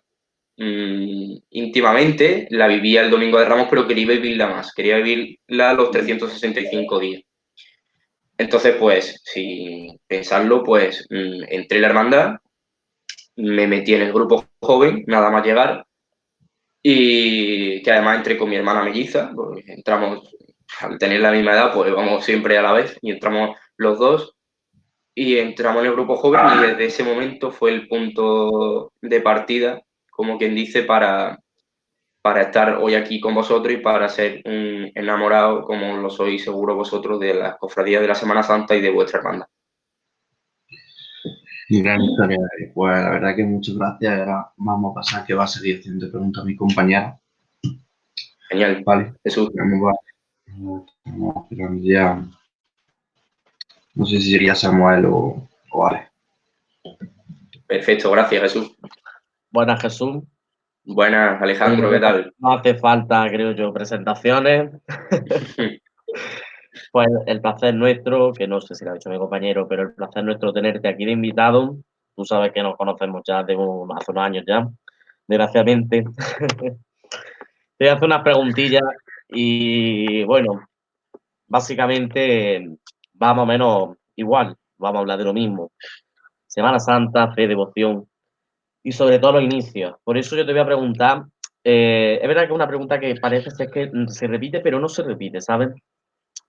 Speaker 4: mm, íntimamente, la vivía el Domingo de Ramos, pero quería vivirla más, quería vivirla los 365 días. Entonces, pues, sin pensarlo, pues mm, entré en la hermandad, me metí en el grupo joven, nada más llegar, y que además entré con mi hermana melliza, porque entramos, al tener la misma edad, pues vamos siempre a la vez, y entramos los dos, y entramos en el grupo joven y desde ese momento fue el punto de partida, como quien dice, para, para estar hoy aquí con vosotros y para ser un enamorado, como lo sois seguro vosotros, de las cofradías de la Semana Santa y de vuestra hermandad.
Speaker 3: Gran historia. Pues la verdad que muchas gracias. Ahora vamos a pasar que va a seguir haciendo preguntas a mi compañera.
Speaker 4: Genial.
Speaker 3: Vale.
Speaker 4: Jesús.
Speaker 3: Vamos ya no sé si sería Samuel o, o
Speaker 4: Perfecto, gracias Jesús.
Speaker 2: Buenas Jesús.
Speaker 4: Buenas Alejandro, ¿qué tal?
Speaker 2: No hace falta, creo yo, presentaciones. pues el placer nuestro, que no sé si lo ha dicho mi compañero, pero el placer nuestro tenerte aquí de invitado. Tú sabes que nos conocemos ya de hace unos años ya, desgraciadamente. Te voy a hacer unas preguntillas y bueno, básicamente va más o menos igual, vamos a hablar de lo mismo. Semana Santa, fe, devoción y sobre todo los inicios. Por eso yo te voy a preguntar, eh, es verdad que es una pregunta que parece ser que se repite, pero no se repite, ¿sabes?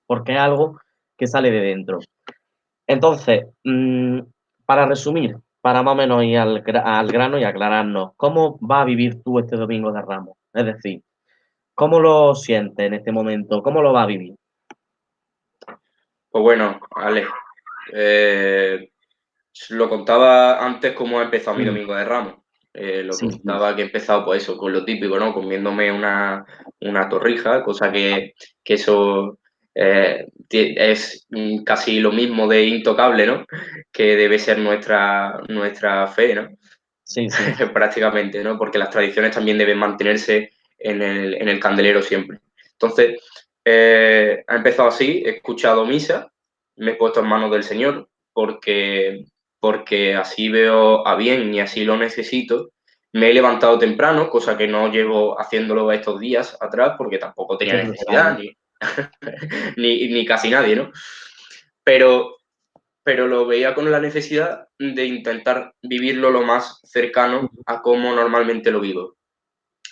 Speaker 2: Porque es algo que sale de dentro. Entonces, mm, para resumir, para más o menos ir al, al, grano y aclararnos, ¿cómo va a vivir tú este domingo de Ramos? Es decir, ¿cómo lo sientes en este momento? ¿Cómo lo va a vivir?
Speaker 4: Pues bueno, Ale, eh, lo contaba antes cómo ha empezado mi mm. domingo de Ramos. Eh, lo contaba que he empezado, pues eso, con lo típico, ¿no? Comiéndome una, torrija, cosa que, eso eh, es casi lo mismo de intocable, ¿no? Que debe ser nuestra, nuestra fe, ¿no?
Speaker 2: Sí, sí.
Speaker 4: Prácticamente, ¿no? Porque las tradiciones también deben mantenerse en el, en el candelero siempre. Entonces, eh, ha empezado así, he escuchado misa, me he puesto en manos del Señor, porque, porque así veo a bien y así lo necesito. Me he levantado temprano, cosa que no llevo haciéndolo estos días atrás, porque tampoco tenía necesidad, ni, ni, casi nadie, ¿no? Pero, pero lo veía con la necesidad de intentar vivirlo lo más cercano a cómo normalmente lo vivo.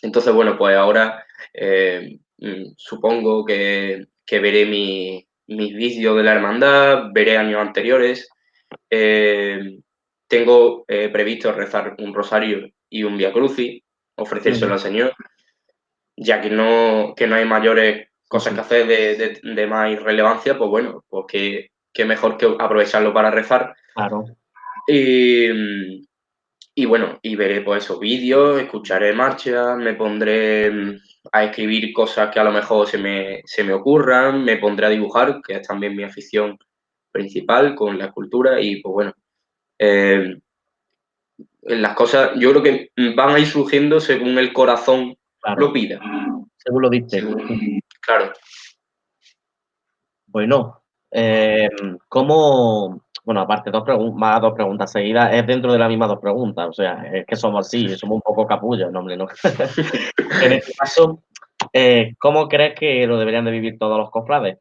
Speaker 4: Entonces, bueno, pues ahora eh, mm, supongo que, veré mis vídeos de la hermandad, veré años anteriores. Eh, tengo eh, previsto rezar un rosario y un via crucis, ofrecérselo al Señor, ya que no, que no hay mayores cosas que hacer de, más relevancia, pues bueno, pues que, mejor que aprovecharlo para rezar.
Speaker 2: Claro.
Speaker 4: Y, y bueno, y veré pues esos vídeos, escucharé marcha, me pondré mm, a escribir cosas que a lo mejor se me, se me ocurran, me pondré a dibujar, que es también mi afición principal con la escultura y pues bueno, eh, las cosas yo creo que van a ir surgiendo según el corazón lo pida.
Speaker 2: Según lo diste.
Speaker 4: Claro.
Speaker 2: Bueno, eh, ¿cómo, bueno, aparte, dos más dos preguntas seguidas, es dentro de las mismas dos preguntas, o sea, es que somos así, somos un poco capullos, no, hombre, no. en este caso, eh, ¿cómo crees que lo deberían de vivir todos los cofrades?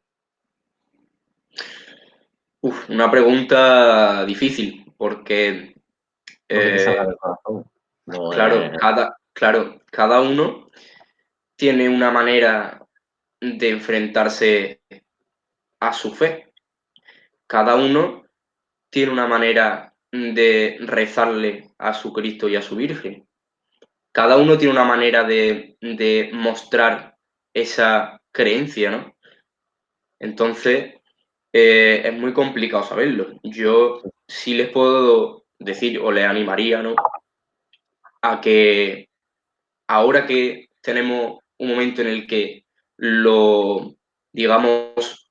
Speaker 4: Uf, una pregunta difícil, porque... Eh, claro, cada, claro, cada uno tiene una manera de enfrentarse a su fe. Cada uno tiene una manera de rezarle a su Cristo y a su Virgen. Cada uno tiene una manera de, mostrar esa creencia, ¿no? Entonces, eh, es muy complicado saberlo. Yo sí les puedo decir, o les animaría, ¿no? A que ahora que tenemos un momento en el que lo, digamos,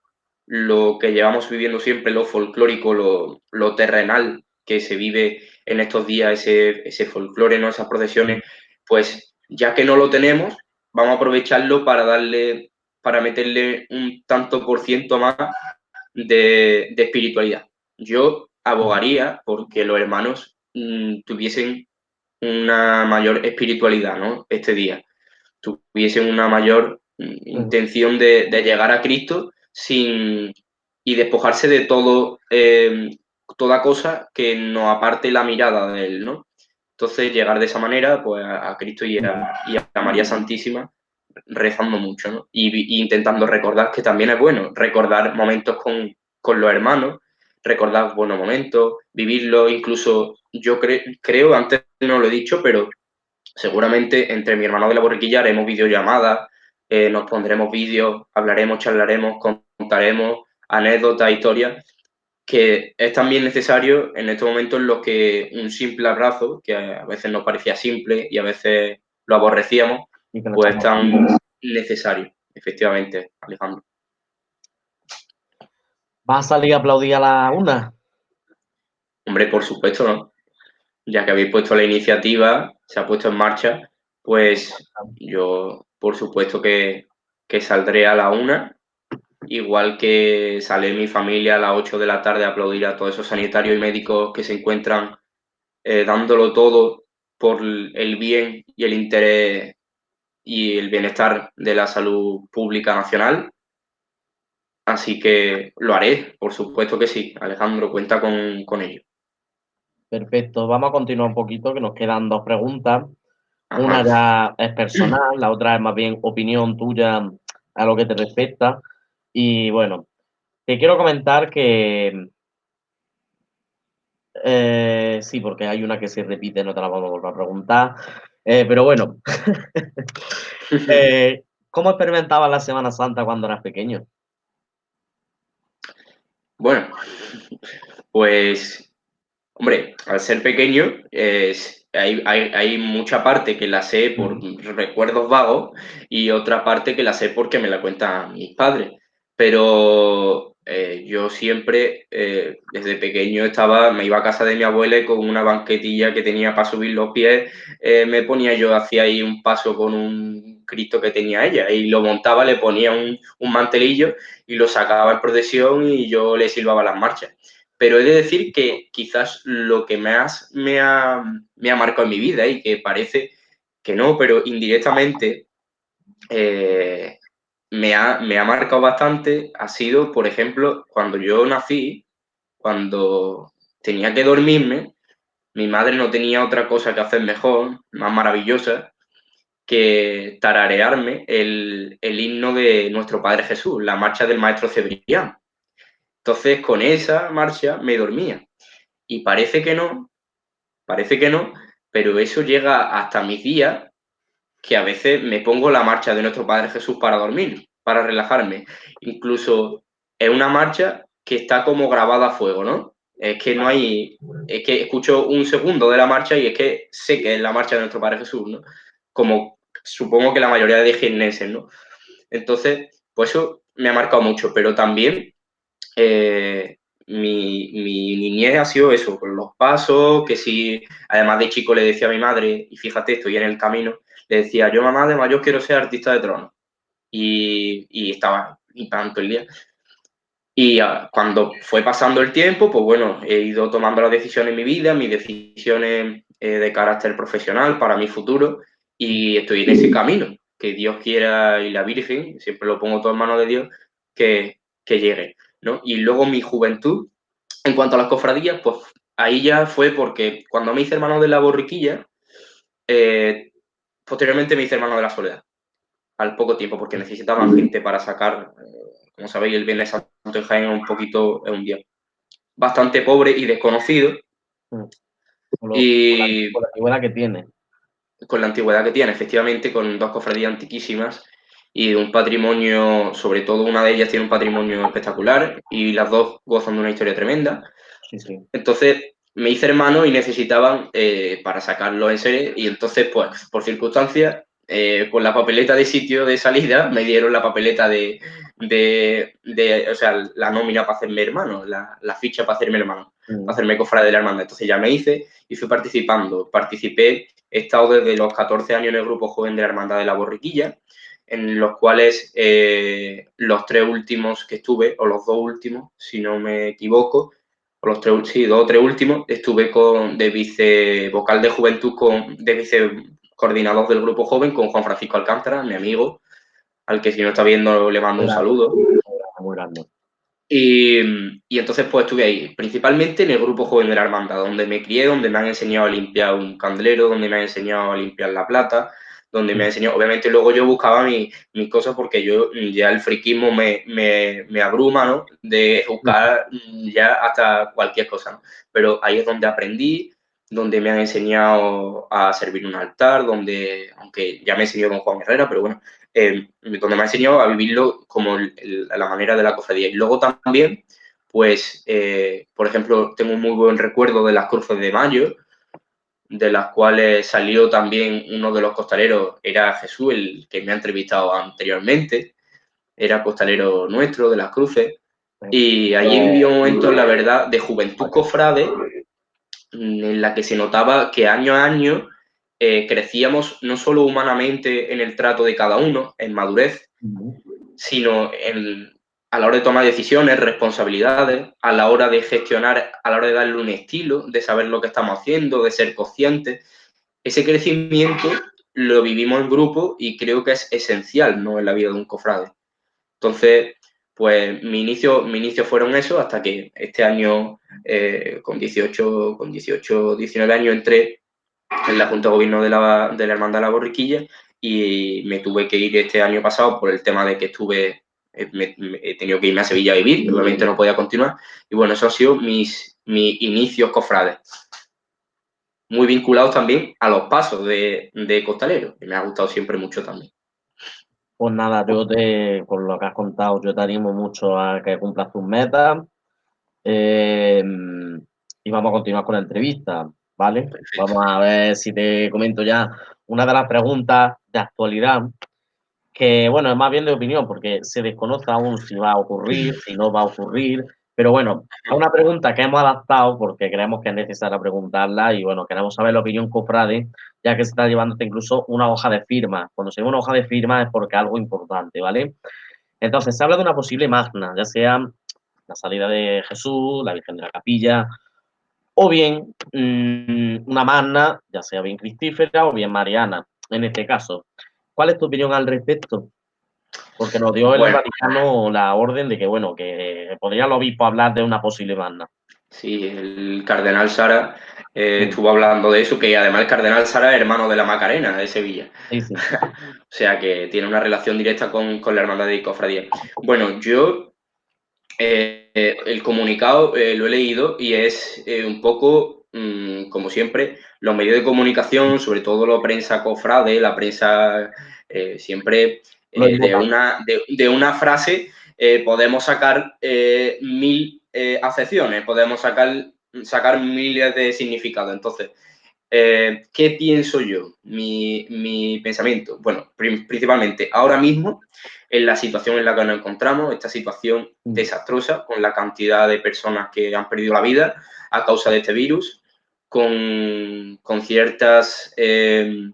Speaker 4: lo que llevamos viviendo siempre, lo folclórico, lo, terrenal que se vive en estos días, ese, ese folclore, ¿no? esas procesiones, pues ya que no lo tenemos, vamos a aprovecharlo para darle, para meterle un tanto por ciento más de, espiritualidad. Yo abogaría porque los hermanos mm, tuviesen una mayor espiritualidad, ¿no? Este día. Tuviesen una mayor mm, intención de, de llegar a Cristo sin, y despojarse de todo, eh, toda cosa que nos aparte la mirada de él, ¿no? Entonces, llegar de esa manera, pues, a, Cristo y a, María Santísima, rezando mucho, ¿no? Y, intentando recordar que también es bueno, recordar momentos con, los hermanos, recordar buenos momentos, vivirlo, incluso, yo creo, antes no lo he dicho, pero seguramente entre mi hermano de la borriquilla haremos videollamadas, eh, nos pondremos vídeos, hablaremos, charlaremos, contaremos anécdotas, historias, que es también necesario en estos momentos en los que un simple abrazo, que a veces nos parecía simple y a veces lo aborrecíamos, pues es tan necesario, efectivamente, Alejandro.
Speaker 2: ¿Vas a salir a aplaudir a la una?
Speaker 4: Hombre, por supuesto, ¿no? Ya que habéis puesto la iniciativa, se ha puesto en marcha, pues yo, por supuesto que, que saldré a la una igual que sale mi familia a las 8 de la tarde a aplaudir a todos esos sanitarios y médicos que se encuentran eh, dándolo todo por el bien y el interés y el bienestar de la salud pública nacional. Así que lo haré, por supuesto que sí. Alejandro, cuenta con, con ello.
Speaker 2: Perfecto, vamos a continuar un poquito, que nos quedan dos preguntas. Una ya es personal, la otra es más bien opinión tuya a lo que te respecta. Y bueno, te quiero comentar que eh, sí, porque hay una que se repite, no te la vamos a volver a preguntar. Eh, pero bueno, eh, ¿cómo experimentabas la Semana Santa cuando eras pequeño?
Speaker 4: Bueno, pues, hombre, al ser pequeño, hay, hay, mucha parte que la sé por recuerdos vagos y otra parte que la sé porque me la cuentan mis padres. Pero eh, yo siempre, eh, desde pequeño, estaba, me iba a casa de mi abuela con una banquetilla que tenía para subir los pies, eh, me ponía yo, hacía ahí un paso con un Cristo que tenía ella y lo montaba, le ponía un, un mantelillo y lo sacaba en procesión y yo le silbaba las marchas. Pero he de decir que quizás lo que más me ha, me ha marcado en mi vida y que parece que no, pero indirectamente me, ha, me ha marcado bastante ha sido, por ejemplo, cuando yo nací, cuando tenía que dormirme, mi madre no tenía otra cosa que hacer mejor, más maravillosa, que tararearme el, el himno de nuestro Padre Jesús, la marcha del Maestro Cebrián. Entonces, con esa marcha me dormía. Y parece que no, parece que no, pero eso llega hasta mis días que a veces me pongo la marcha de nuestro Padre Jesús para dormir, para relajarme. Incluso es una marcha que está como grabada a fuego, ¿no? Es que no hay, es que escucho un segundo de la marcha y es que sé que es la marcha de nuestro Padre Jesús, ¿no? Como supongo que la mayoría de jineses, ¿no? Entonces, pues eso me ha marcado mucho, pero también eh, mi, mi, niñez ha sido eso, con los pasos, que si, además de chico le decía a mi madre, y fíjate, estoy en el camino, decía, yo mamá, además yo quiero ser artista de trono. Y, y estaba tanto el día. Y uh, cuando fue pasando el tiempo, pues bueno, he ido tomando las decisiones en mi vida, mis decisiones eh, de carácter profesional para mi futuro, y estoy en ese camino, que Dios quiera y la Virgen, siempre lo pongo todo en manos de Dios, que, que llegue. ¿no? Y luego mi juventud, en cuanto a las cofradías, pues ahí ya fue porque cuando me hice hermano de la borriquilla, eh, posteriormente me hice hermano de la soledad, al poco tiempo, porque necesitaban gente para sacar, eh, como sabéis, el Viernes Santo en Jaén un poquito, es un día bastante pobre y desconocido.
Speaker 2: Mm. Con, lo, y, con, la, con la antigüedad que tiene.
Speaker 4: Con la antigüedad que tiene, efectivamente, con dos cofradías antiquísimas y un patrimonio, sobre todo una de ellas tiene un patrimonio espectacular y las dos gozan de una historia tremenda.
Speaker 2: Sí, sí.
Speaker 4: Entonces me hice hermano y necesitaban eh, para sacarlo en serie y entonces pues por circunstancias eh, con la papeleta de sitio de salida me dieron la papeleta de, de, de o sea, la nómina para hacerme hermano, la, la ficha para hacerme hermano, mm. para hacerme cofrade de la hermandad. Entonces ya me hice y fui participando. Participé, he estado desde los 14 años en el grupo joven de la hermandad de la borriquilla en los cuales eh, los tres últimos que estuve, o los dos últimos, si no me equivoco, o los tres, sí, dos o tres últimos, estuve con, de vice vocal de juventud, con, de vice coordinador del grupo joven con Juan Francisco Alcántara, mi amigo, al que si no está viendo le mando un saludo.
Speaker 2: Muy grande.
Speaker 4: Y, y, entonces pues estuve ahí, principalmente en el grupo joven de la hermandad, donde me crié, donde me han enseñado a limpiar un candelero, donde me han enseñado a limpiar la plata, donde me enseñó. Obviamente luego yo buscaba mis mi cosas porque yo ya el friquismo me, me, me, abruma, ¿no? De buscar ya hasta cualquier cosa, ¿no? Pero ahí es donde aprendí, donde me han enseñado a servir un altar, donde, aunque ya me enseñó don Juan Herrera, pero bueno, eh, donde me ha enseñado a vivirlo como el, el, la manera de la cofradía. Y luego también, pues, eh, por ejemplo, tengo un muy buen recuerdo de las cruces de mayo, de las cuales salió también uno de los costaleros, era Jesús, el que me ha entrevistado anteriormente, era costalero nuestro de las cruces, y allí vivió un momento, la verdad, de juventud cofrade, en la que se notaba que año a año eh, crecíamos no solo humanamente en el trato de cada uno, en madurez, sino en, a la hora de tomar decisiones, responsabilidades, a la hora de gestionar, a la hora de darle un estilo, de saber lo que estamos haciendo, de ser conscientes. Ese crecimiento lo vivimos en grupo y creo que es esencial ¿no? en la vida de un cofrade. Entonces, pues mi inicio, mi inicio fueron eso hasta que este año, eh, con, 18, con 18, 19 años, entré en la Junta de Gobierno de la, de la Hermandad de la Borriquilla y me tuve que ir este año pasado por el tema de que estuve me, me, he tenido que irme a Sevilla a vivir, obviamente no podía continuar. Y bueno, esos han sido mis, mis inicios cofrades. Muy vinculados también a los pasos de, de costalero, que me ha gustado siempre mucho también.
Speaker 2: Pues nada, yo te, con lo que has contado, yo te animo mucho a que cumplas tus metas. Eh, y vamos a continuar con la entrevista, ¿vale? Perfecto. Vamos a ver si te comento ya una de las preguntas de actualidad que, bueno, es más bien de opinión, porque se desconoce aún si va a ocurrir, si no va a ocurrir. Pero bueno, es una pregunta que hemos adaptado porque creemos que es necesaria preguntarla y bueno, queremos saber la opinión cofrade, ya que se está llevando incluso una hoja de firma. Cuando se lleva una hoja de firma es porque algo importante, ¿vale? Entonces, se habla de una posible magna, ya sea la salida de Jesús, la Virgen de la Capilla, o bien mmm, una magna, ya sea bien cristífera o bien mariana, en este caso. ¿Cuál es tu opinión al respecto? Porque nos dio el
Speaker 4: Bueno.
Speaker 2: Vaticano la orden de que, bueno, que podría el obispo hablar de una posible magna.
Speaker 4: Sí, el cardenal Sara eh, estuvo hablando de eso, que además el cardenal Sara es hermano de la Macarena de Sevilla.
Speaker 2: Sí, sí.
Speaker 4: O sea que tiene una relación directa con, con la hermandad de cofradía. Bueno, yo eh, eh, el comunicado eh, lo he leído y es un poco, mm, como siempre, los medios de comunicación, sobre todo la prensa cofrade, la prensa eh, siempre eh, de, una, de, de una frase eh, podemos sacar mil acepciones, podemos sacar, sacar miles de significados. Entonces, ¿qué pienso yo? Mi, mi pensamiento. Bueno, principalmente ahora mismo, en la situación en la que nos encontramos, esta situación
Speaker 2: Mm.
Speaker 4: desastrosa, con la cantidad de personas que han perdido la vida a causa de este virus, con, con ciertas eh,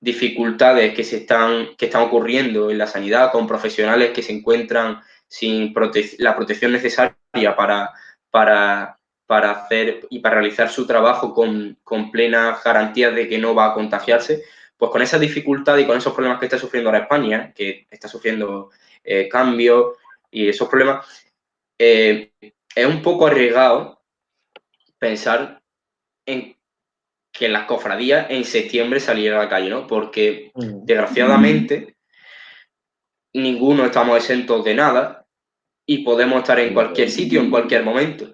Speaker 4: dificultades que, se están, que están ocurriendo en la sanidad, con profesionales que se encuentran sin prote- la protección necesaria para, para, para hacer y para realizar su trabajo con, con plenas garantías de que no va a contagiarse, pues con esa dificultad y con esos problemas que está sufriendo ahora España, que está sufriendo eh, cambios y esos problemas, eh, es un poco arriesgado pensar en que las cofradías en septiembre salieran a la calle, ¿no? Porque
Speaker 2: Mm.
Speaker 4: desgraciadamente ninguno estamos exentos de nada y podemos estar en cualquier sitio, en cualquier momento.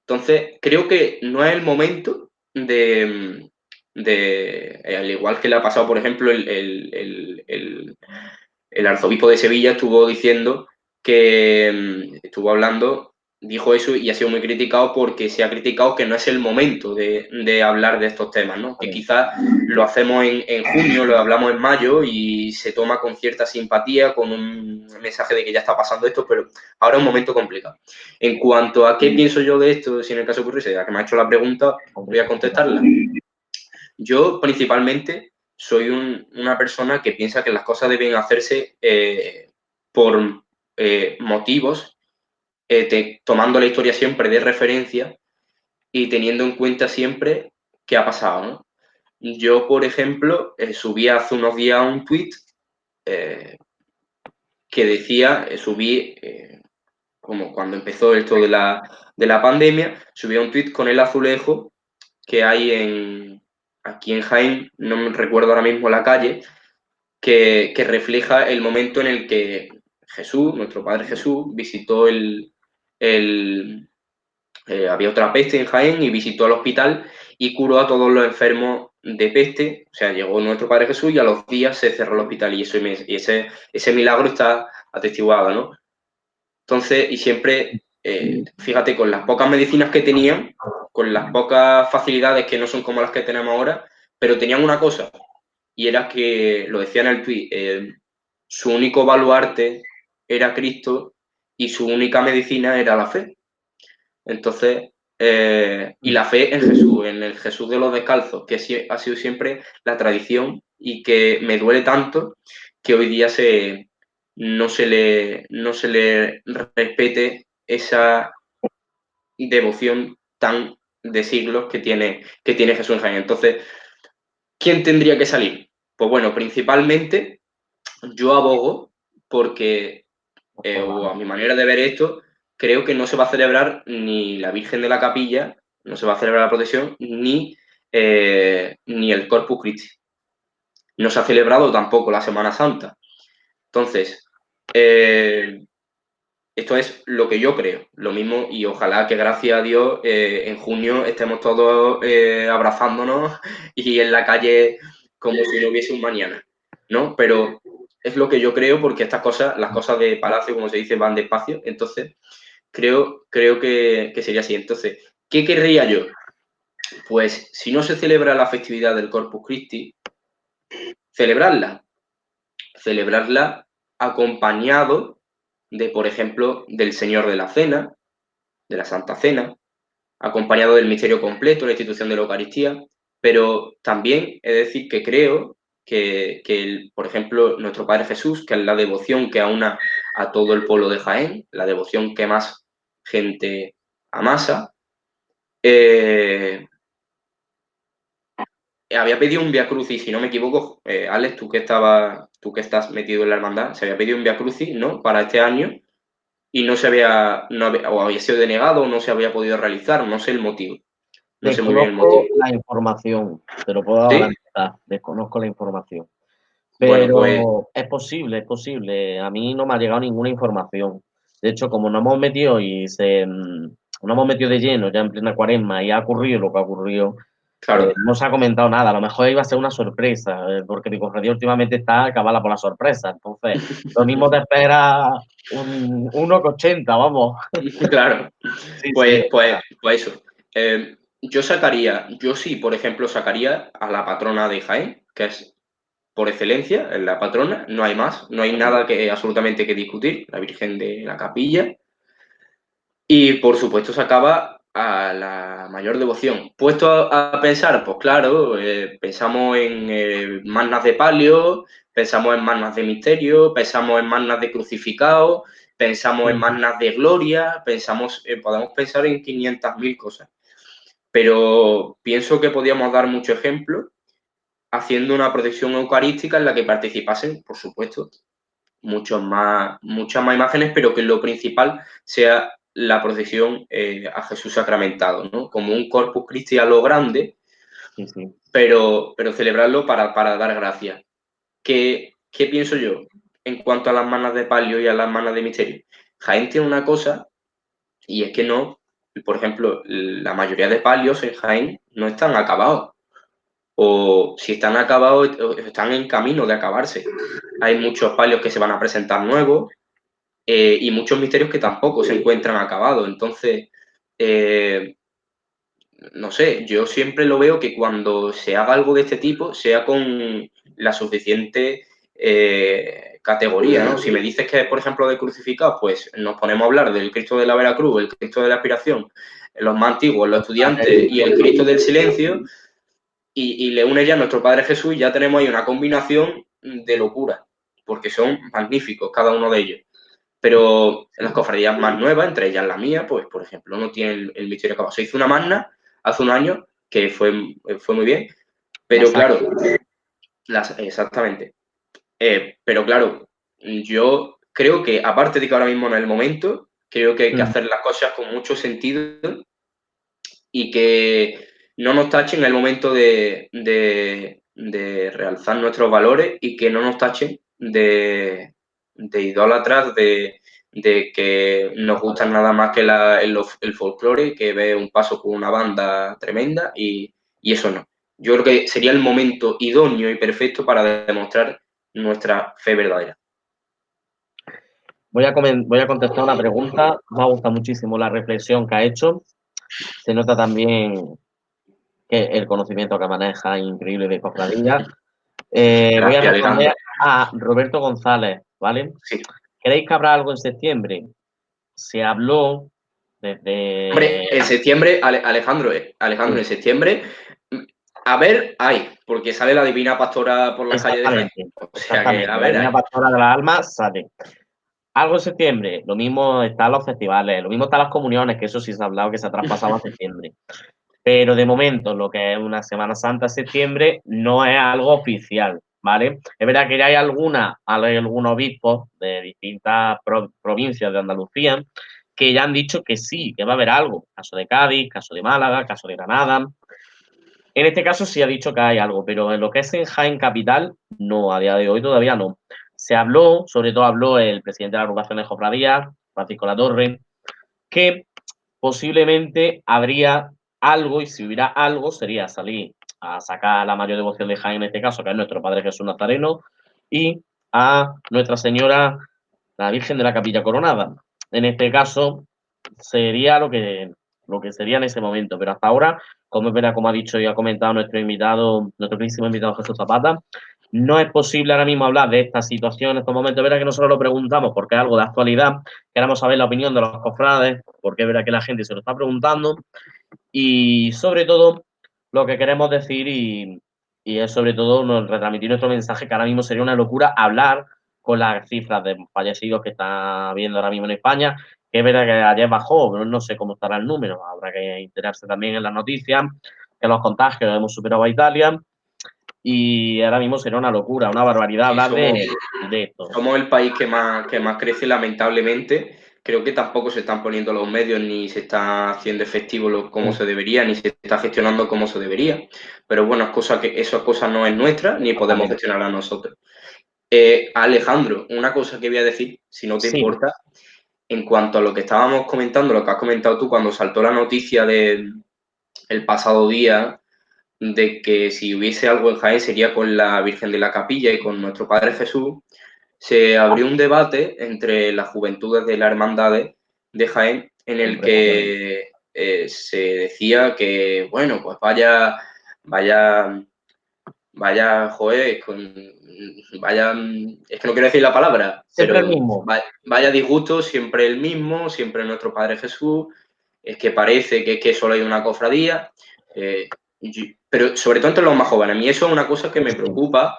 Speaker 4: Entonces, creo que no es el momento de, de eh, al igual que le ha pasado, por ejemplo, el, el- el- el- el arzobispo de Sevilla estuvo diciendo que mm, estuvo hablando, dijo eso y ha sido muy criticado porque se ha criticado que no es el momento de, de hablar de estos temas, ¿no? Que quizás lo hacemos en, en junio, lo hablamos en mayo y se toma con cierta simpatía, con un mensaje de que ya está pasando esto, pero ahora es un momento complicado. En cuanto a qué pienso yo de esto, si en el caso ocurriese, ya que me ha hecho la pregunta, voy a contestarla. Yo principalmente soy un- una persona que piensa que las cosas deben hacerse eh, por eh, motivos, eh, tomando la historia siempre de referencia y teniendo en cuenta siempre qué ha pasado. Yo, por ejemplo, eh, subí hace unos días un tweet que decía, eh, subí, eh, como cuando empezó esto de la, de la pandemia, subí un tweet con el azulejo que hay en, aquí en Jaén, no me recuerdo ahora mismo la calle, que, que refleja el momento en el que Jesús, nuestro Padre Jesús, visitó el... el eh, había otra peste en Jaén y visitó el hospital y curó a todos los enfermos de peste. O sea, llegó nuestro Padre Jesús y a los días se cerró el hospital y, eso, y ese, ese milagro está atestiguado, ¿no? Entonces, y siempre, eh, fíjate, con las pocas medicinas que tenían, con las pocas facilidades que no son como las que tenemos ahora, pero tenían una cosa, y era que, lo decía en el tweet, eh, su único baluarte era Cristo y su única medicina era la fe. Entonces, eh, y la fe en Jesús, en el Jesús de los descalzos, que ha sido siempre la tradición y que me duele tanto que hoy día se, no, se le, no se le respete esa devoción tan de siglos que tiene, que tiene Jesús en Jaén. Entonces, ¿quién tendría que salir? Pues bueno, principalmente yo abogo porque, eh, o a mi manera de ver esto, creo que no se va a celebrar ni la Virgen de la Capilla, no se va a celebrar la procesión, ni, eh, ni el Corpus Christi. No se ha celebrado tampoco la Semana Santa. Entonces, eh, esto es lo que yo creo, lo mismo, y ojalá que gracias a Dios eh, en junio estemos todos eh, abrazándonos y en la calle como si no hubiese un mañana, ¿no? Pero es lo que yo creo porque estas cosas, las cosas de palacio, como se dice, van despacio, entonces creo, creo que, que sería así. Entonces, ¿qué querría yo? Pues si no se celebra la festividad del Corpus Christi, celebrarla. Celebrarla acompañado de, por ejemplo, del Señor de la Cena, de la Santa Cena, acompañado del misterio completo, la institución de la Eucaristía, pero también es decir que creo que, por ejemplo, nuestro Padre Jesús, que es la devoción que aúna a todo el pueblo de Jaén, la devoción que más gente amasa, eh, había pedido un Via Crucis, si no me equivoco, eh, Alex, tú que, estaba, tú que estás metido en la hermandad, se había pedido un Via Crucis, ¿no? Para este año y no se había, no o había sido denegado o no se había podido realizar, no sé el motivo.
Speaker 2: No sé muy bien el motivo. la información, te lo puedo adelantar, desconozco la información. Pero pues es posible, es posible. A mí no me ha llegado ninguna información. De hecho, como nos hemos metido y se, mm, nos hemos metido de lleno ya en plena cuaresma y ha ocurrido lo que ha ocurrido, Claro. Eh, no se ha comentado nada, a lo mejor iba a ser una sorpresa, eh, porque mi cofradía últimamente está acabada por la sorpresa. Entonces, lo mismo te espera un 1,80, vamos.
Speaker 4: Claro. pues, pues, pues eso. Eh, yo sacaría, yo sí, por ejemplo, sacaría a la patrona de Jaén, que es por excelencia, la patrona, no hay más, no hay nada que absolutamente que discutir, la Virgen de la Capilla. Y por supuesto sacaba a la mayor devoción. Puesto a, pensar, pues claro, eh, pensamos en eh, mannas de palio, pensamos en mannas de misterio, pensamos en mannas de crucificado, pensamos en mannas de gloria, pensamos, eh, podemos pensar en 500.000 cosas. Pero pienso que podíamos dar mucho ejemplo haciendo una protección eucarística en la que participasen, por supuesto, muchos más, muchas más imágenes, pero que lo principal sea la procesión eh, a Jesús sacramentado, ¿no? Como un corpus Christi a lo grande, Pero, pero celebrarlo para, dar gracias. ¿Qué, ¿Qué, pienso yo en cuanto a las manas de palio y a las manas de misterio? Jaén tiene una cosa, y es que no, por ejemplo, la mayoría de palios en Jaén no están acabados. O si están acabados, están en camino de acabarse. Hay muchos palios que se van a presentar nuevos, eh, y muchos misterios que tampoco se encuentran acabados. Entonces, eh, no sé, yo siempre lo veo que cuando se haga algo de este tipo, sea con la suficiente eh, categoría, ¿no? Si me dices que, por ejemplo, de crucificados, pues nos ponemos a hablar del Cristo de la Veracruz, el Cristo de la Aspiración, los más antiguos, los estudiantes y el Cristo del Silencio, y, y le une ya a nuestro Padre Jesús, ya tenemos ahí una combinación de locura, porque son magníficos cada uno de ellos. Pero en las cofradías más nuevas, entre ellas la mía, pues por ejemplo, no tiene el, misterio acabado. Se hizo una magna hace un año que fue, fue muy bien, pero claro, exactamente. Eh, pero claro, yo creo que aparte de que ahora mismo no es el momento, creo que hay que mm. hacer las cosas con mucho sentido y que no nos tachen en el momento de, de realzar nuestros valores y que no nos tachen de, de idólatras, de, que nos gusta nada más que el, folclore, que ve un paso con una banda tremenda y, eso no. Yo creo que sería el momento idóneo y perfecto para demostrar nuestra fe verdadera.
Speaker 2: Voy a, voy a contestar una pregunta. Me ha gustado muchísimo la reflexión que ha hecho. Se nota también que el conocimiento que maneja increíble de cofradía. Eh, voy a responder a Roberto González. ¿vale? Sí. ¿Creéis que habrá algo en septiembre? Se habló desde...
Speaker 4: Hombre, en septiembre, Alejandro, eh, Alejandro, en septiembre, a ver, hay, porque sale la Divina Pastora por la calle de
Speaker 2: O sea que, a ver, la Divina Pastora de la Alma sale. Algo en septiembre, lo mismo están los festivales, lo mismo están las comuniones, que eso sí se ha hablado que se ha traspasado a septiembre. Pero de momento, lo que es una Semana Santa septiembre no es algo oficial. ¿vale? Es verdad que ya hay alguna, hay algunos obispos de distintas provincias de Andalucía que ya han dicho que sí, que va a haber algo. Caso de Cádiz, caso de Málaga, caso de Granada. En este caso sí ha dicho que hay algo, pero en lo que es en Jaén Capital, no, a día de hoy todavía no. Se habló, sobre todo habló el presidente de la agrupación de Jofradías, Francisco Latorre, que posiblemente habría algo, y si hubiera algo, sería salir a sacar la mayor devoción de Jaén en este caso, que es nuestro Padre Jesús Nazareno, y a Nuestra Señora, la Virgen de la Capilla Coronada. En este caso sería lo que, lo que sería en ese momento, pero hasta ahora, como es como ha dicho y ha comentado nuestro invitado, nuestro príncipe invitado Jesús Zapata, No es posible ahora mismo hablar de esta situación en estos momentos. Verdad que nosotros lo preguntamos porque es algo de actualidad. Queremos saber la opinión de los cofrades, porque verdad que la gente se lo está preguntando. Y sobre todo, lo que queremos decir y, es sobre todo retransmitir nuestro mensaje que ahora mismo sería una locura hablar con las cifras de fallecidos que está viendo ahora mismo en España, que es verdad que ayer bajó, pero no sé cómo estará el número, habrá que enterarse también en las noticias, que los contagios hemos superado a Italia, y ahora mismo será una locura, una barbaridad hablar de, esto.
Speaker 4: Somos el país que más, que más crece, lamentablemente. Creo que tampoco se están poniendo los medios ni se está haciendo efectivo como se debería, ni se está gestionando como se debería. Pero bueno, es cosa que esas cosas no es nuestra, ni podemos gestionarla nosotros. Eh, Alejandro, una cosa que voy a decir, si no te importa, en cuanto a lo que estábamos comentando, lo que has comentado tú cuando saltó la noticia del el pasado día de que si hubiese algo en Jaén sería con la Virgen de la Capilla y con nuestro Padre Jesús, se abrió un debate entre las juventudes de la hermandad de Jaén en el que eh, se decía que, bueno, pues vaya, vaya, vaya, joder, vaya, es que no quiero decir la palabra,
Speaker 2: siempre el mismo.
Speaker 4: Vaya, disgusto, siempre el mismo, siempre nuestro Padre Jesús, es que parece que es que solo hay una cofradía. Eh, pero sobre todo entre los más jóvenes. A mí eso es una cosa que me preocupa,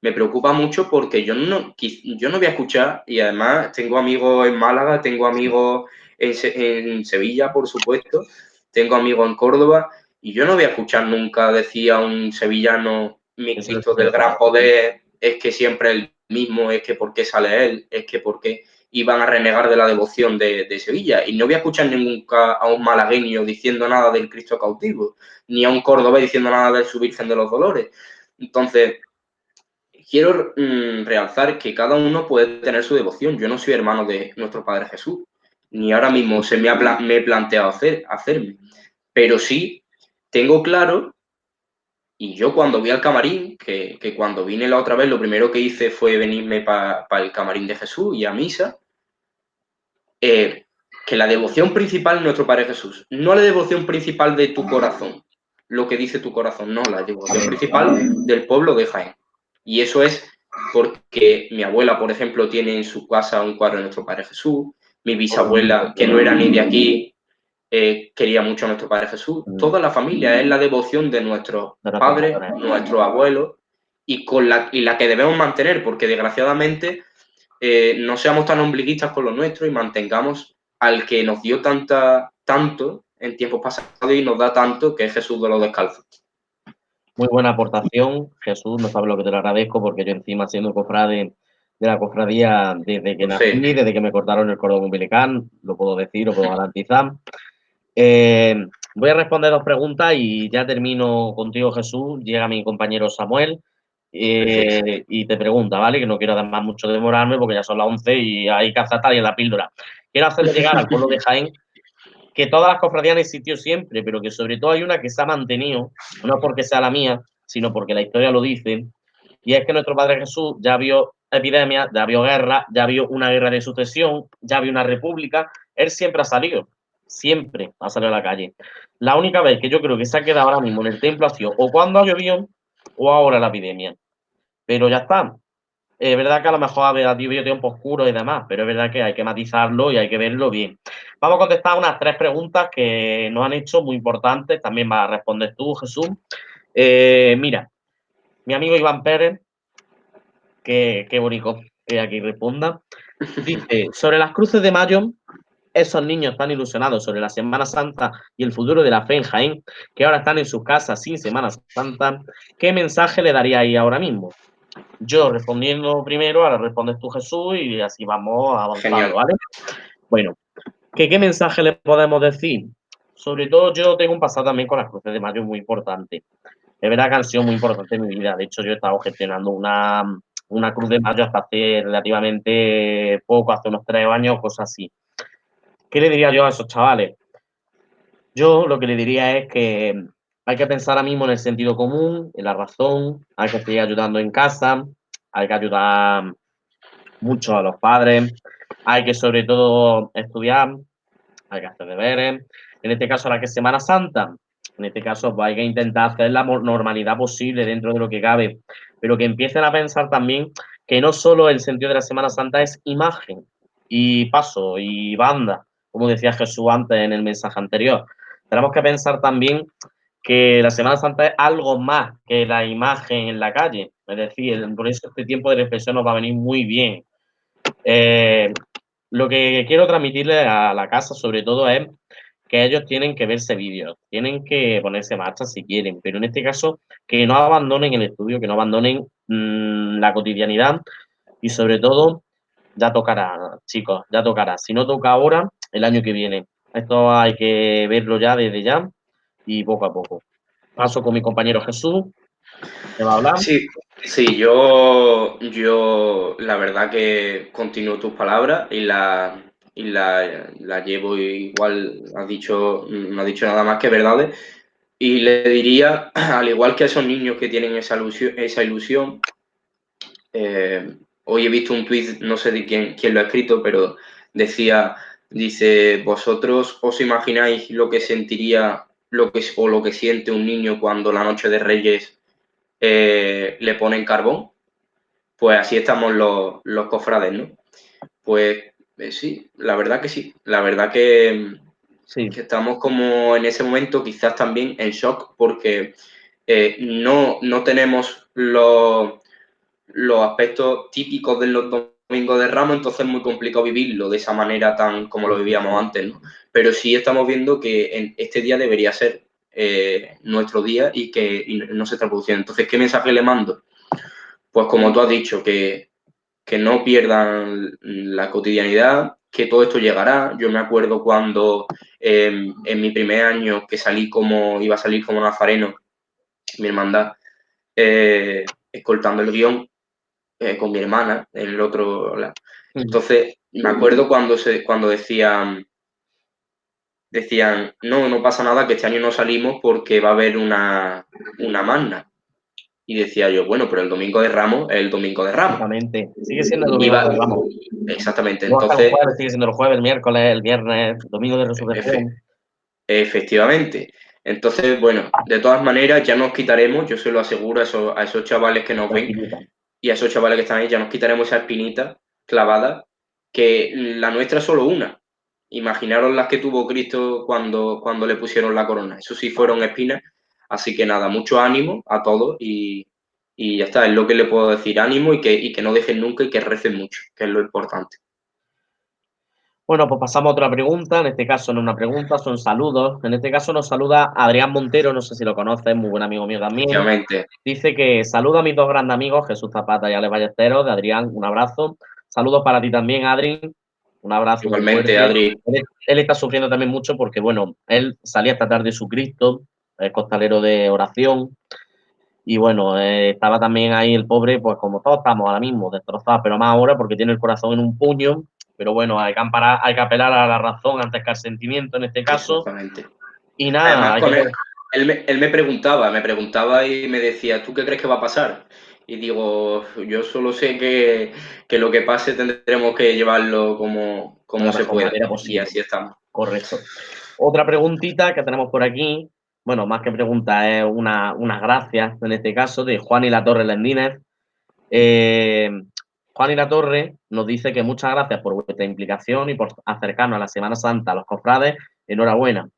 Speaker 4: me preocupa mucho porque yo no, yo no voy a escuchar, y además tengo amigos en Málaga, tengo amigos en, Sevilla, por supuesto, tengo amigos en Córdoba, y yo no voy a escuchar nunca decir a un sevillano, mi Cristo del gran poder, es que siempre el mismo, es que por qué sale él, es que por qué iban a renegar de la devoción de, Sevilla. Y no voy a escuchar nunca a un malagueño diciendo nada del Cristo cautivo, ni a un cordobés diciendo nada de su Virgen de los Dolores. Entonces, quiero mm, realzar que cada uno puede tener su devoción. Yo no soy hermano de nuestro Padre Jesús, ni ahora mismo se me, ha me he planteado hacer, hacerme. Pero sí tengo claro, y yo cuando vi al camarín, que, cuando vine la otra vez, lo primero que hice fue venirme para el camarín de Jesús y a misa, eh, que la devoción principal es nuestro Padre Jesús, no la devoción principal de tu corazón, lo que dice tu corazón, no, la devoción principal del pueblo de Jaén. Y eso es porque mi abuela, por ejemplo, tiene en su casa un cuadro de nuestro Padre Jesús, mi bisabuela, que no era ni de aquí, eh, quería mucho a nuestro Padre Jesús. Mm. Toda la familia es la devoción de nuestros padres, nuestros abuelos, y, con la, y la que debemos mantener, porque desgraciadamente eh, no seamos tan ombliguistas con lo nuestro y mantengamos al que nos dio tanta, tanto en tiempos pasados y nos da tanto, que es Jesús de los descalzos.
Speaker 2: Muy buena aportación, Jesús, no sabes lo que te lo agradezco, porque yo encima siendo cofrade de la cofradía desde que nací, desde que me cortaron el cordón umbilical, lo puedo decir, lo puedo garantizar. Eh, voy a responder dos preguntas y ya termino contigo, Jesús. Llega mi compañero Samuel. Eh, y te pregunta, ¿vale? Que no quiero dar más mucho demorarme porque ya son las 11 y hay que acertar y en la píldora. Quiero hacerle llegar al pueblo de Jaén que todas las cofradías han existido siempre, pero que sobre todo hay una que se ha mantenido, no porque sea la mía, sino porque la historia lo dice, y es que nuestro Padre Jesús ya vio epidemia, ya vio guerra, ya vio una guerra de sucesión, ya vio una república, él siempre ha salido, siempre ha salido a la calle. La única vez que yo creo que se ha quedado ahora mismo en el templo ha sido o cuando ha llovido o ahora la epidemia. Pero ya está. Es verdad que a lo mejor ha habido tiempo oscuro y demás, pero es verdad que hay que matizarlo y hay que verlo bien. Vamos a contestar unas tres preguntas que nos han hecho muy importantes. También vas a responder tú, Jesús. Eh, mira, mi amigo Iván Pérez, que, qué bonito que aquí responda, dice, sobre las cruces de mayo, esos niños están ilusionados sobre la Semana Santa y el futuro de la fe en Jaén, que ahora están en sus casas sin Semana Santa, ¿qué mensaje le daría ahí ahora mismo? Yo respondiendo primero, ahora respondes tú Jesús y así vamos avanzando, ¿vale? Bueno, ¿qué, ¿qué mensaje le podemos decir? Sobre todo yo tengo un pasado también con las cruces de mayo muy importante. Es verdad que han sido muy importantes en mi vida. De hecho, yo he estado gestionando una, una cruz de mayo hasta hace relativamente poco, hace unos tres años, cosas así. ¿Qué le diría yo a esos chavales? Yo lo que le diría es que hay que pensar ahora mismo en el sentido común, en la razón, hay que seguir ayudando en casa, hay que ayudar mucho a los padres, hay que sobre todo estudiar, hay que hacer deberes. En este caso, ahora que es Semana Santa, en este caso hay que intentar hacer la normalidad posible dentro de lo que cabe. pero que empiecen a pensar también que no solo el sentido de la Semana Santa es imagen y paso y banda, como decía Jesús antes en el mensaje anterior. Tenemos que pensar también que la Semana Santa es algo más que la imagen en la calle. Es decir, por eso este tiempo de reflexión nos va a venir muy bien. Eh, lo que quiero transmitirle a la casa, sobre todo, es que ellos tienen que verse vídeos, tienen que ponerse marcha si quieren, pero en este caso que no abandonen el estudio, que no abandonen mmm, la cotidianidad y sobre todo ya tocará, chicos, ya tocará. Si no toca ahora, el año que viene. Esto hay que verlo ya desde ya y poco a poco. Paso con mi compañero Jesús. ¿Te va a hablar?
Speaker 4: Sí, sí, yo, yo la verdad que continúo tus palabras y la, y la, la llevo igual, has dicho, no has dicho nada más que verdades. Y le diría, al igual que a esos niños que tienen esa ilusión, esa ilusión eh, hoy he visto un tuit, no sé de quién, quién lo ha escrito, pero decía, dice, vosotros os imagináis lo que sentiría lo que, o lo que siente un niño cuando la noche de Reyes eh, le ponen carbón. Pues así estamos los, los cofrades, ¿no? Pues eh, sí, la verdad que sí. La verdad que, sí. que, estamos como en ese momento quizás también en shock porque eh, no, no tenemos los, los aspectos típicos de los domingos de Ramos, entonces es muy complicado vivirlo de esa manera tan como lo vivíamos antes, ¿no? Pero sí estamos viendo que en este día debería ser eh, nuestro día y que no se está produciendo. Entonces, ¿qué mensaje le mando? Pues como tú has dicho, que, que no pierdan la cotidianidad, que todo esto llegará. Yo me acuerdo cuando eh, en mi primer año que salí como, iba a salir como nazareno, mi hermandad, eh, escoltando el guion eh, con mi hermana el otro. Entonces, me acuerdo cuando, se, cuando decían, decían, no, no pasa nada, que este año no salimos porque va a haber una, una magna. Y decía yo, bueno, pero el domingo de Ramos es el domingo de Ramos.
Speaker 2: Exactamente. Sigue siendo el domingo de Ramos.
Speaker 4: Exactamente.
Speaker 2: Entonces, el jueves, sigue siendo el jueves, el miércoles, el viernes, domingo de resurrección.
Speaker 4: Efectivamente. Entonces, bueno, de todas maneras ya nos quitaremos, yo se lo aseguro a esos, a esos chavales que nos ven y a esos chavales que están ahí, ya nos quitaremos esa espinita clavada, que la nuestra es solo una. Imaginaros las que tuvo Cristo cuando, cuando le pusieron la corona. Eso sí fueron espinas. Así que nada, mucho ánimo a todos y, y ya está, es lo que le puedo decir, ánimo y que, y que no dejen nunca y que recen mucho, que es lo importante.
Speaker 2: Bueno, pues pasamos a otra pregunta. En este caso no una pregunta, son saludos. En este caso nos saluda Adrián Montero, no sé si lo conoces, muy buen amigo mío también. Dice que saluda a mis dos grandes amigos, Jesús Zapata y Ale Ballesteros. De Adrián, un abrazo. Saludos para ti también, Adri. Un abrazo.
Speaker 4: Igualmente, Adri.
Speaker 2: Él, él, está sufriendo también mucho porque, bueno, él salía esta tarde de su Cristo, es costalero de oración. Y bueno, eh, estaba también ahí el pobre, pues como todos estamos ahora mismo, destrozados, pero más ahora porque tiene el corazón en un puño pero bueno, hay que, amparar, hay que apelar a la razón antes que al sentimiento en este caso.
Speaker 4: Exactamente.
Speaker 2: Y nada.
Speaker 4: Además, él, él, me, él, me, preguntaba, me preguntaba y me decía, ¿tú qué crees que va a pasar? Y digo, yo solo sé que, que lo que pase tendremos que llevarlo como, como se pueda. Y así estamos.
Speaker 2: Correcto. Otra preguntita que tenemos por aquí, bueno, más que pregunta, es una, unas gracias en este caso, de Juan y la Torre Lendínez. Eh, Juan y la Torre nos dice que muchas gracias por vuestra implicación y por acercarnos a la Semana Santa, a los cofrades. Enhorabuena.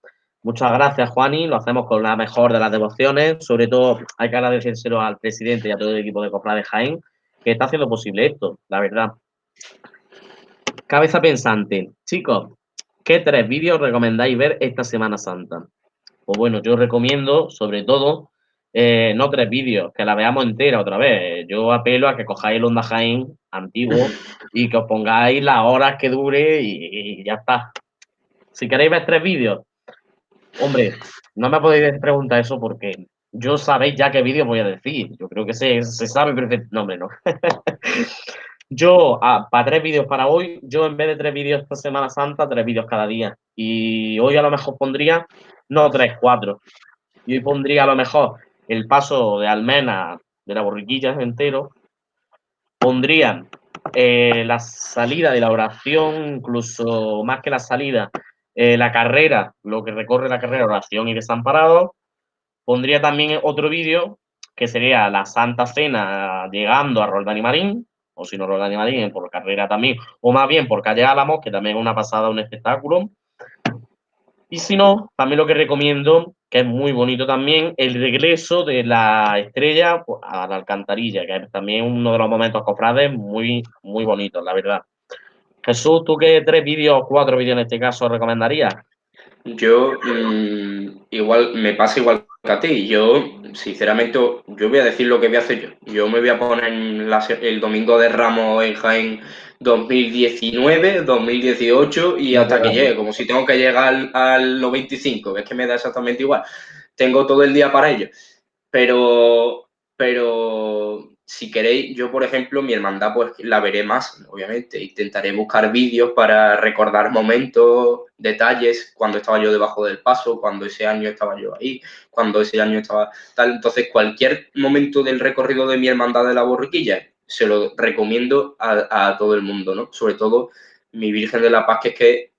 Speaker 2: Muchas gracias, Juani. Lo hacemos con la mejor de las devociones. Sobre todo, hay que agradecérselo al presidente y a todo el equipo de cofrades Jaén, que está haciendo posible esto, la verdad. Cabeza pensante. Chicos, ¿qué tres vídeos recomendáis ver esta Semana Santa? Pues bueno, yo recomiendo, sobre todo, eh, no tres vídeos, que la veamos entera otra vez. Yo apelo a que cojáis el Honda Jaén antiguo y que os pongáis las horas que dure y, y ya está. Si queréis ver tres vídeos, hombre, no me podéis preguntar eso porque yo sabéis ya qué vídeo voy a decir. Yo creo que se, se sabe perfectamente. No, hombre, no. yo, ah, para tres vídeos para hoy, yo en vez de tres vídeos esta Semana Santa, tres vídeos cada día. Y hoy a lo mejor pondría, no tres, cuatro. Y hoy pondría a lo mejor el paso de Almena de la borriquilla entero, pondrían eh, la salida de la oración, incluso más que la salida, eh, la carrera, lo que recorre la carrera, oración y desamparado. Pondría también otro vídeo que sería la Santa Cena llegando a Roldán y Marín, o si no Roldán y Marín, por carrera también, o más bien por calle Álamos, que también es una pasada, un espectáculo. Y si no, también lo que recomiendo, que es muy bonito también, el regreso de la estrella pues, a la alcantarilla, que es también uno de los momentos cofrades muy, muy bonitos, la verdad. Jesús, ¿tú qué tres vídeos, cuatro vídeos en este caso recomendarías?
Speaker 4: Yo, mmm, igual, me pasa igual que a ti. Yo, sinceramente, yo voy a decir lo que voy a hacer yo. Yo me voy a poner el domingo de Ramos en Jaén 2019, 2018 y hasta que llegue, como si tengo que llegar al, los 25, es que me da exactamente igual. Tengo todo el día para ello. Pero, pero si queréis, yo por ejemplo, mi hermandad pues la veré más, obviamente. Intentaré buscar vídeos para recordar momentos, detalles, cuando estaba yo debajo del paso, cuando ese año estaba yo ahí, cuando ese año estaba tal. Entonces, cualquier momento del recorrido de mi hermandad de la borriquilla, se lo recomiendo a, todo el mundo, ¿no? Sobre todo mi Virgen de la Paz, que es que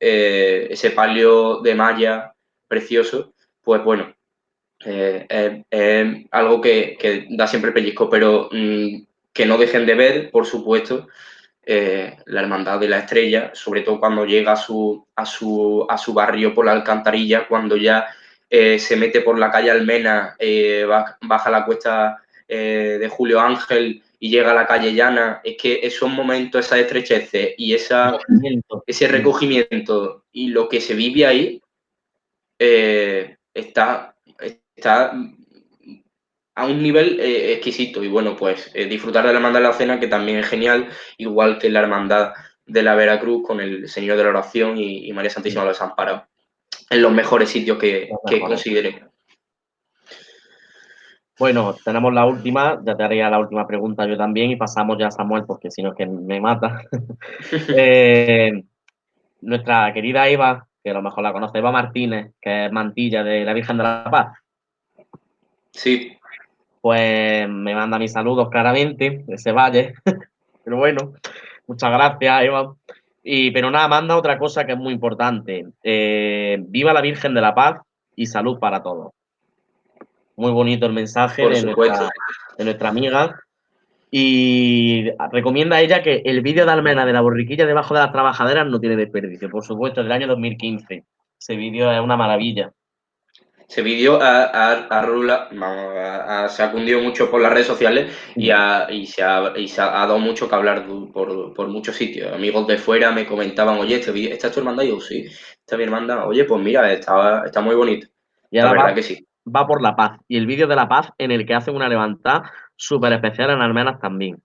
Speaker 4: eh, ese palio de malla precioso, pues bueno, eh, es algo que, da siempre pellizco, pero mm, que no dejen de ver, por supuesto, eh, la Hermandad de la Estrella, sobre todo cuando llega a su, a su, a su barrio por la alcantarilla, cuando ya se mete por la calle Almena, baja la cuesta de Julio Ángel y llega a la calle llana, es que esos momentos, esas estrecheces y esa, ese recogimiento y lo que se vive ahí eh, está, está a un nivel eh, exquisito. Y bueno, pues eh, disfrutar de la hermandad de la cena, que también es genial, igual que la hermandad de la Veracruz con el Señor de la Oración y, María Santísima de los Amparos, en los mejores sitios que, que considere.
Speaker 2: Bueno, tenemos la última, ya te haría la última pregunta yo también y pasamos ya a Samuel porque si no es que me mata. Eh, nuestra querida Eva, que a lo mejor la conoce, Eva Martínez, que es mantilla de la Virgen de la Paz.
Speaker 4: Sí.
Speaker 2: Pues me manda mis saludos claramente, de ese valle. pero bueno, muchas gracias, Eva. Y, pero nada, manda otra cosa que es muy importante. Eh, viva la Virgen de la Paz y salud para todos. Muy bonito el mensaje de nuestra, amiga. Y recomienda a ella que el vídeo de Almena de la borriquilla debajo de las trabajaderas no tiene desperdicio. Por supuesto, del año 2015. Ese vídeo es una maravilla.
Speaker 4: Ese vídeo ha, se ha cundido mucho por las redes sociales y, se, ha, dado mucho que hablar por, muchos sitios. Amigos de fuera me comentaban, oye, este ¿esta es tu hermandad? Y yo, sí, esta es mi hermandad. Oye, pues mira, está, está muy bonito.
Speaker 2: Y la verdad que sí va por la paz. Y el vídeo de la paz en el que hacen una levantada súper especial en Almenas también.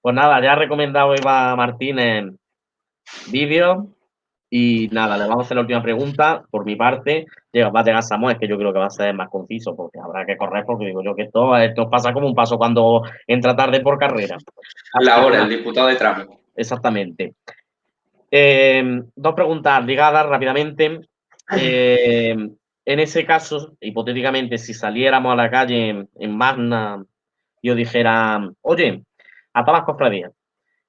Speaker 2: Pues nada, ya ha recomendado Eva Martínez vídeo. Y nada, le vamos a hacer la última pregunta. Por mi parte, va a llegar Samuel, que yo creo que va a ser más conciso, porque habrá que correr, porque digo yo que esto, esto pasa como un paso cuando entra tarde por carrera.
Speaker 4: la hora, el diputado de tramo.
Speaker 2: Exactamente. Eh, dos preguntas ligadas rápidamente. Eh, en ese caso, hipotéticamente, si saliéramos a la calle en, Magna y os dijera, oye, a todas las cofradías,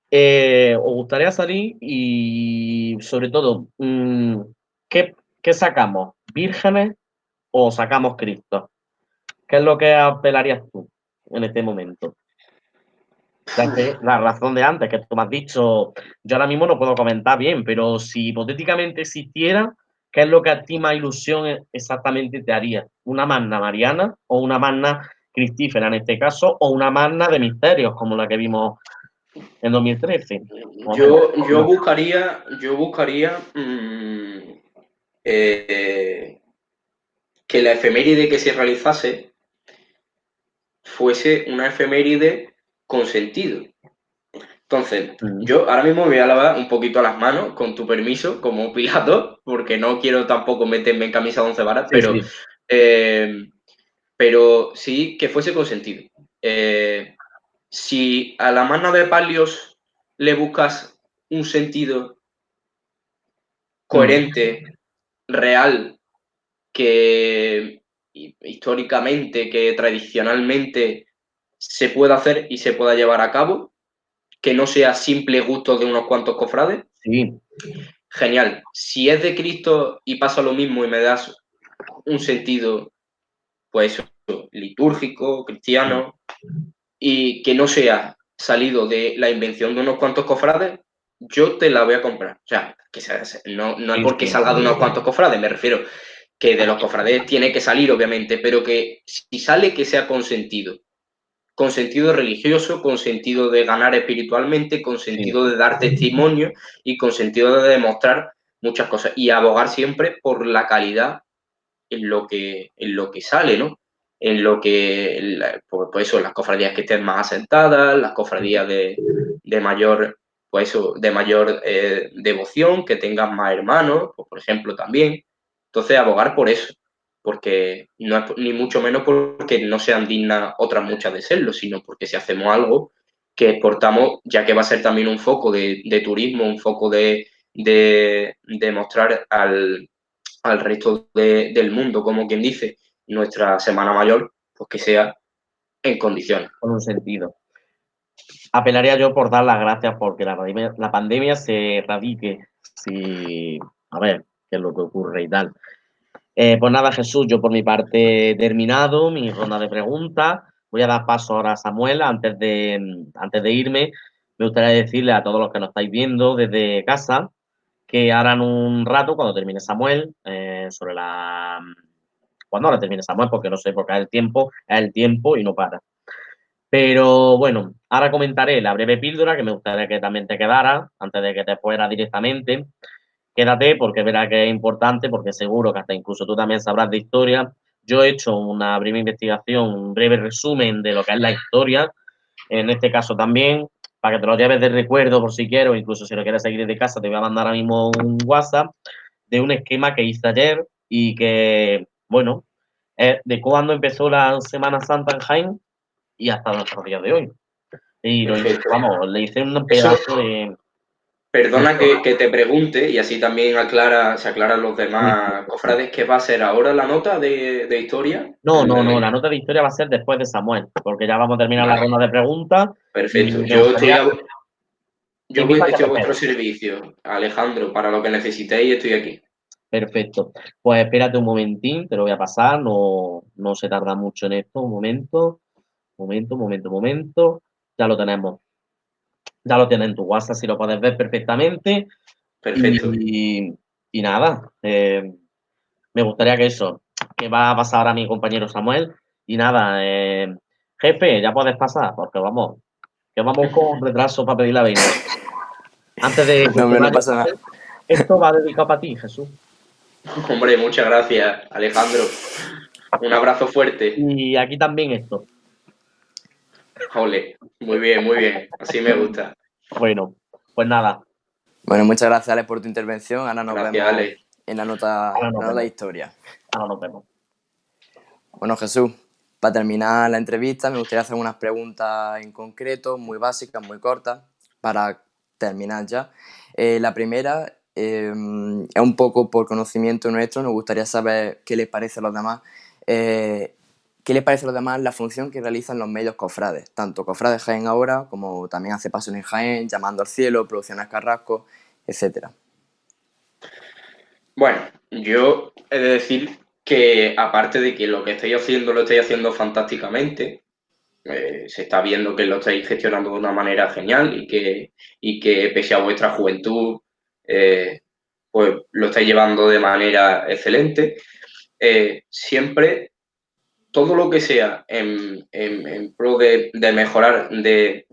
Speaker 2: eh, ¿os gustaría salir? Y sobre todo, mm, ¿qué, sacamos? ¿Vírgenes o sacamos Cristo? ¿Qué es lo que apelarías tú en este momento? La razón de antes, que tú me has dicho, yo ahora mismo no puedo comentar bien, pero si hipotéticamente existiera, ¿Qué es lo que a ti más ilusión exactamente te haría? ¿Una magna mariana o una magna cristífera en este caso o una magna de misterios como la que vimos en 2013?
Speaker 4: Yo, yo buscaría, yo buscaría mm, eh, que la efeméride que se realizase fuese una efeméride con sentido. Entonces, yo ahora mismo me voy a lavar un poquito a las manos, con tu permiso, como Pilato, porque no quiero tampoco meterme en camisa de once varas, pero, sí. Eh, pero sí que fuese con sentido. Eh, si a la mano de palios le buscas un sentido coherente, real, que históricamente, que tradicionalmente se pueda hacer y se pueda llevar a cabo, que no sea simple gusto de unos cuantos cofrades.
Speaker 2: Sí.
Speaker 4: Genial. Si es de Cristo y pasa lo mismo y me das un sentido, pues litúrgico, cristiano, y que no sea salido de la invención de unos cuantos cofrades, yo te la voy a comprar. O sea, que no, no es porque salga de unos cuantos cofrades, me refiero que de los cofrades tiene que salir, obviamente, pero que si sale, que sea consentido. Con sentido religioso, con sentido de ganar espiritualmente, con sentido de dar testimonio y con sentido de demostrar muchas cosas. Y abogar siempre por la calidad en lo que, en lo que sale, ¿no? En lo que, pues, pues eso, las cofradías que estén más asentadas, las cofradías de, mayor, pues eso, de mayor eh, devoción, que tengan más hermanos, pues, por ejemplo, también entonces, abogar por eso, porque no es ni mucho menos porque no sean dignas otras muchas de serlo, sino porque si hacemos algo que exportamos, ya que va a ser también un foco de, turismo, un foco de, de, mostrar al, resto del mundo, como quien dice, nuestra Semana Mayor, pues que sea en condiciones.
Speaker 2: Con un sentido. Apelaría yo por dar las gracias porque la pandemia, la pandemia se erradique. Si, a ver, qué es lo que ocurre y tal. Eh, pues nada, Jesús, yo por mi parte terminado mi ronda de preguntas. Voy a dar paso ahora a Samuel. Antes de, antes de irme, me gustaría decirle a todos los que nos estáis viendo desde casa que en un rato, cuando termine Samuel, eh, sobre la... Cuando ahora termine Samuel, porque no sé, porque es el tiempo, es el tiempo y no para. Pero bueno, ahora comentaré la breve píldora que me gustaría que también te quedara antes de que te fuera directamente quédate porque verá que es importante, porque seguro que hasta incluso tú también sabrás de historia. Yo he hecho una breve investigación, un breve resumen de lo que es la historia, en este caso también, para que te lo lleves de recuerdo por si quieres, o incluso si lo quieres seguir desde casa, te voy a mandar ahora mismo un WhatsApp de un esquema que hice ayer y que, bueno, es de cuando empezó la Semana Santa en Jaén y hasta nuestros días de hoy. Y lo, vamos, le hice un pedazo de,
Speaker 4: Perdona que, te pregunte y así también aclara, se aclaran los demás cofrades, ¿qué va a ser ahora la nota de, historia?
Speaker 2: No, no, no, la nota de historia va a ser después de Samuel, porque ya vamos a terminar la ronda de preguntas.
Speaker 4: Perfecto, yo estoy a, yo voy, a vuestro servicio, Alejandro, para lo que necesitéis estoy aquí.
Speaker 2: Perfecto, pues espérate un momentín, te lo voy a pasar, no, no se tarda mucho en esto, un momento, momento, momento, momento, ya lo tenemos ya lo tienes en tu WhatsApp, si lo puedes ver perfectamente.
Speaker 4: Perfecto.
Speaker 2: Y, nada, eh, me gustaría que eso, que va a pasar ahora mi compañero Samuel. Y nada, eh, jefe, ya puedes pasar, porque vamos, que vamos con retraso para pedir la venia. Antes de.
Speaker 1: No, me pasa nada.
Speaker 2: Esto va dedicado para ti, Jesús.
Speaker 4: Hombre, muchas gracias, Alejandro. Un abrazo fuerte.
Speaker 2: Y aquí también esto.
Speaker 4: Ole, muy bien, muy bien. Así me gusta.
Speaker 2: Bueno, pues nada.
Speaker 1: Bueno, muchas gracias, Alex, por tu intervención. Ahora nos vemos en la nota, de historia.
Speaker 2: Ahora nos vemos.
Speaker 1: Bueno, Jesús, para terminar la entrevista, me gustaría hacer unas preguntas en concreto, muy básicas, muy cortas, para terminar ya. Eh, la primera eh, es un poco por conocimiento nuestro, nos gustaría saber qué les parece a los demás eh, ¿Qué le parece a los demás la función que realizan los medios cofrades? Tanto Cofrades Jaén ahora, como también hace Pasión en Jaén, Llamando al Cielo, Producciones Carrasco, etcétera.
Speaker 4: Bueno, yo he de decir que aparte de que lo que estoy haciendo lo estoy haciendo fantásticamente, eh, se está viendo que lo estáis gestionando de una manera genial y que, y que pese a vuestra juventud, eh, pues lo estáis llevando de manera excelente. Eh, siempre todo lo que sea en, pro de, mejorar, de,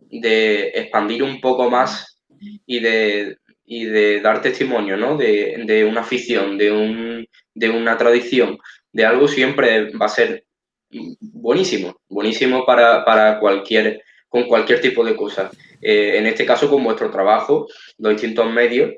Speaker 4: expandir un poco más y de, de dar testimonio ¿no? de, una afición, de, un, de una tradición, de algo siempre va a ser buenísimo, buenísimo para, cualquier, con cualquier tipo de cosa. Eh, en este caso, con vuestro trabajo, los distintos medios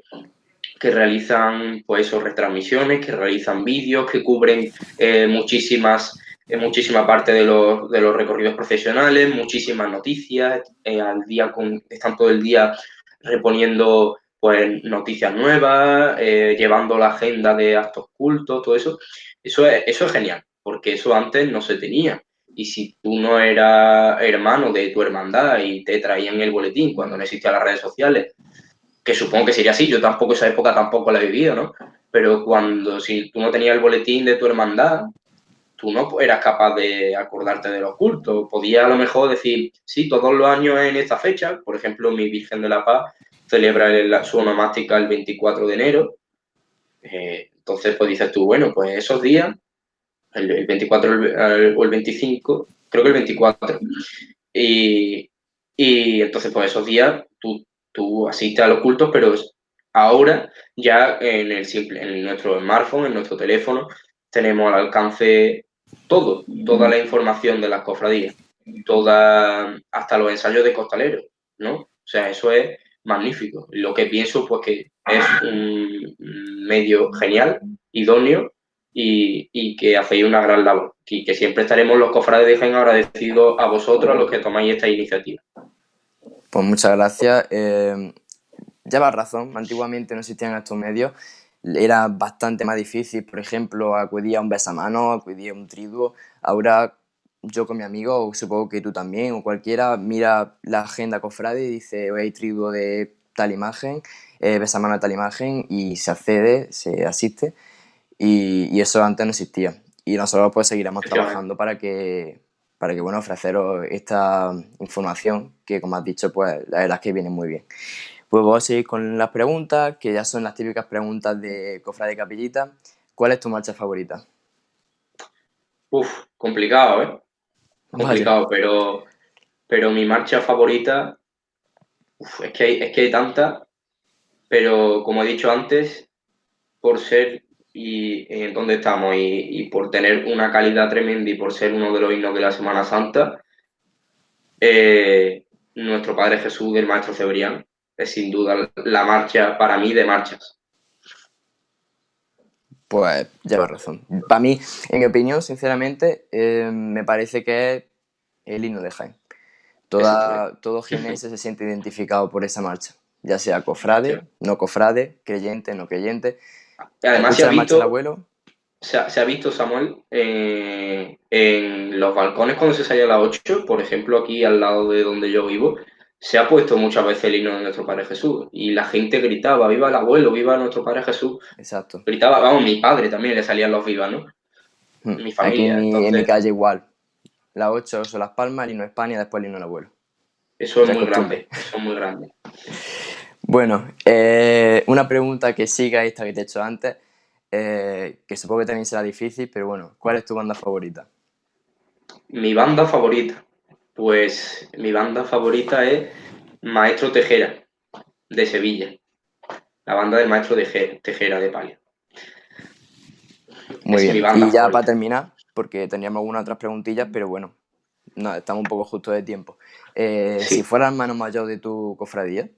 Speaker 4: que realizan pues, retransmisiones, que realizan vídeos, que cubren eh, muchísimas muchísima parte de los, de los, recorridos profesionales, muchísimas noticias, eh, al día con, están todo el día reponiendo pues noticias nuevas, eh, llevando la agenda de actos cultos, todo eso. Eso es, eso es genial, porque eso antes no se tenía. Y si tú no eras hermano de tu hermandad y te traían el boletín cuando no existían las redes sociales, que supongo que sería así, yo tampoco esa época tampoco la he vivido, ¿no? Pero cuando si tú no tenías el boletín de tu hermandad, tú no eras capaz de acordarte de los cultos. Podías a lo mejor decir, sí, todos los años en esta fecha, por ejemplo, mi Virgen de la Paz celebra su onomástica el 24 de enero. Eh, entonces, pues dices tú, bueno, pues esos días, el, 24 o el 25, creo que el 24, y, y entonces, pues esos días tú, tú asistes a los cultos, pero ahora ya en, el simple, en nuestro smartphone, en nuestro teléfono, tenemos al alcance todo, toda la información de las cofradías, toda, hasta los ensayos de costaleros, ¿no? O sea, eso es magnífico. Lo que pienso, pues que es un medio genial, idóneo y, que hacéis una gran labor. Y que siempre estaremos los cofrades de Jaén agradecidos a vosotros, a los que tomáis esta iniciativa.
Speaker 1: Pues muchas gracias. Eh, llevas razón, antiguamente no existían estos medios. Era bastante más difícil, por ejemplo, acudir a un besamano, acudir a un triduo. Ahora yo con mi amigo, o supongo que tú también, o cualquiera, mira la agenda cofrade y dice, hoy hay triduo de tal imagen, eh, besamano de tal imagen, y se accede, se asiste, y, eso antes no existía. Y nosotros pues seguiremos trabajando para que, para que bueno, ofreceros esta información que, como has dicho, pues la verdad es que viene muy bien. Pues vamos a seguir con las preguntas, que ya son las típicas preguntas de Cofrade Capillita. ¿Cuál es tu marcha favorita?
Speaker 4: Uf, complicado, ¿eh? Complicado, pero, pero mi marcha favorita, es, que hay, es que hay tantas, pero como he dicho antes, por ser y en donde estamos y, por tener una calidad tremenda y por ser uno de los himnos de la Semana Santa, eh, nuestro Padre Jesús del Maestro Cebrián es sin duda la marcha para mí de marchas.
Speaker 1: Pues llevas razón. Para mí, en mi opinión, sinceramente, eh, me parece que es el himno de Jaén. Toda, todo jienense se siente identificado por esa marcha, ya sea cofrade, no cofrade, creyente, no creyente.
Speaker 4: Además, se ha, visto, abuelo. Se, ha, visto, Samuel, eh, en los balcones cuando se sale a las 8, por ejemplo, aquí al lado de donde yo vivo, se ha puesto muchas veces el himno de nuestro Padre Jesús y la gente gritaba, viva el abuelo, viva nuestro Padre Jesús.
Speaker 1: Exacto.
Speaker 4: Gritaba, vamos, mi padre también le salían los vivas, ¿no?
Speaker 1: Hmm. Mi familia. Aquí en, mi calle igual. La 8 son las palmas, el himno España, después el himno del abuelo.
Speaker 4: Eso es muy grande, eso es muy grande.
Speaker 1: Bueno, eh, una pregunta que siga esta que te he hecho antes, eh, que supongo que también será difícil, pero bueno, ¿cuál es tu banda favorita?
Speaker 4: Mi banda favorita. Pues mi banda favorita es Maestro Tejera, de Sevilla. La banda del Maestro Tejera de Palio.
Speaker 1: Muy bien. y ya para terminar, porque teníamos algunas otras preguntillas, pero bueno, no, estamos un poco justo de tiempo. Eh, si fueras hermano mayor de tu cofradía,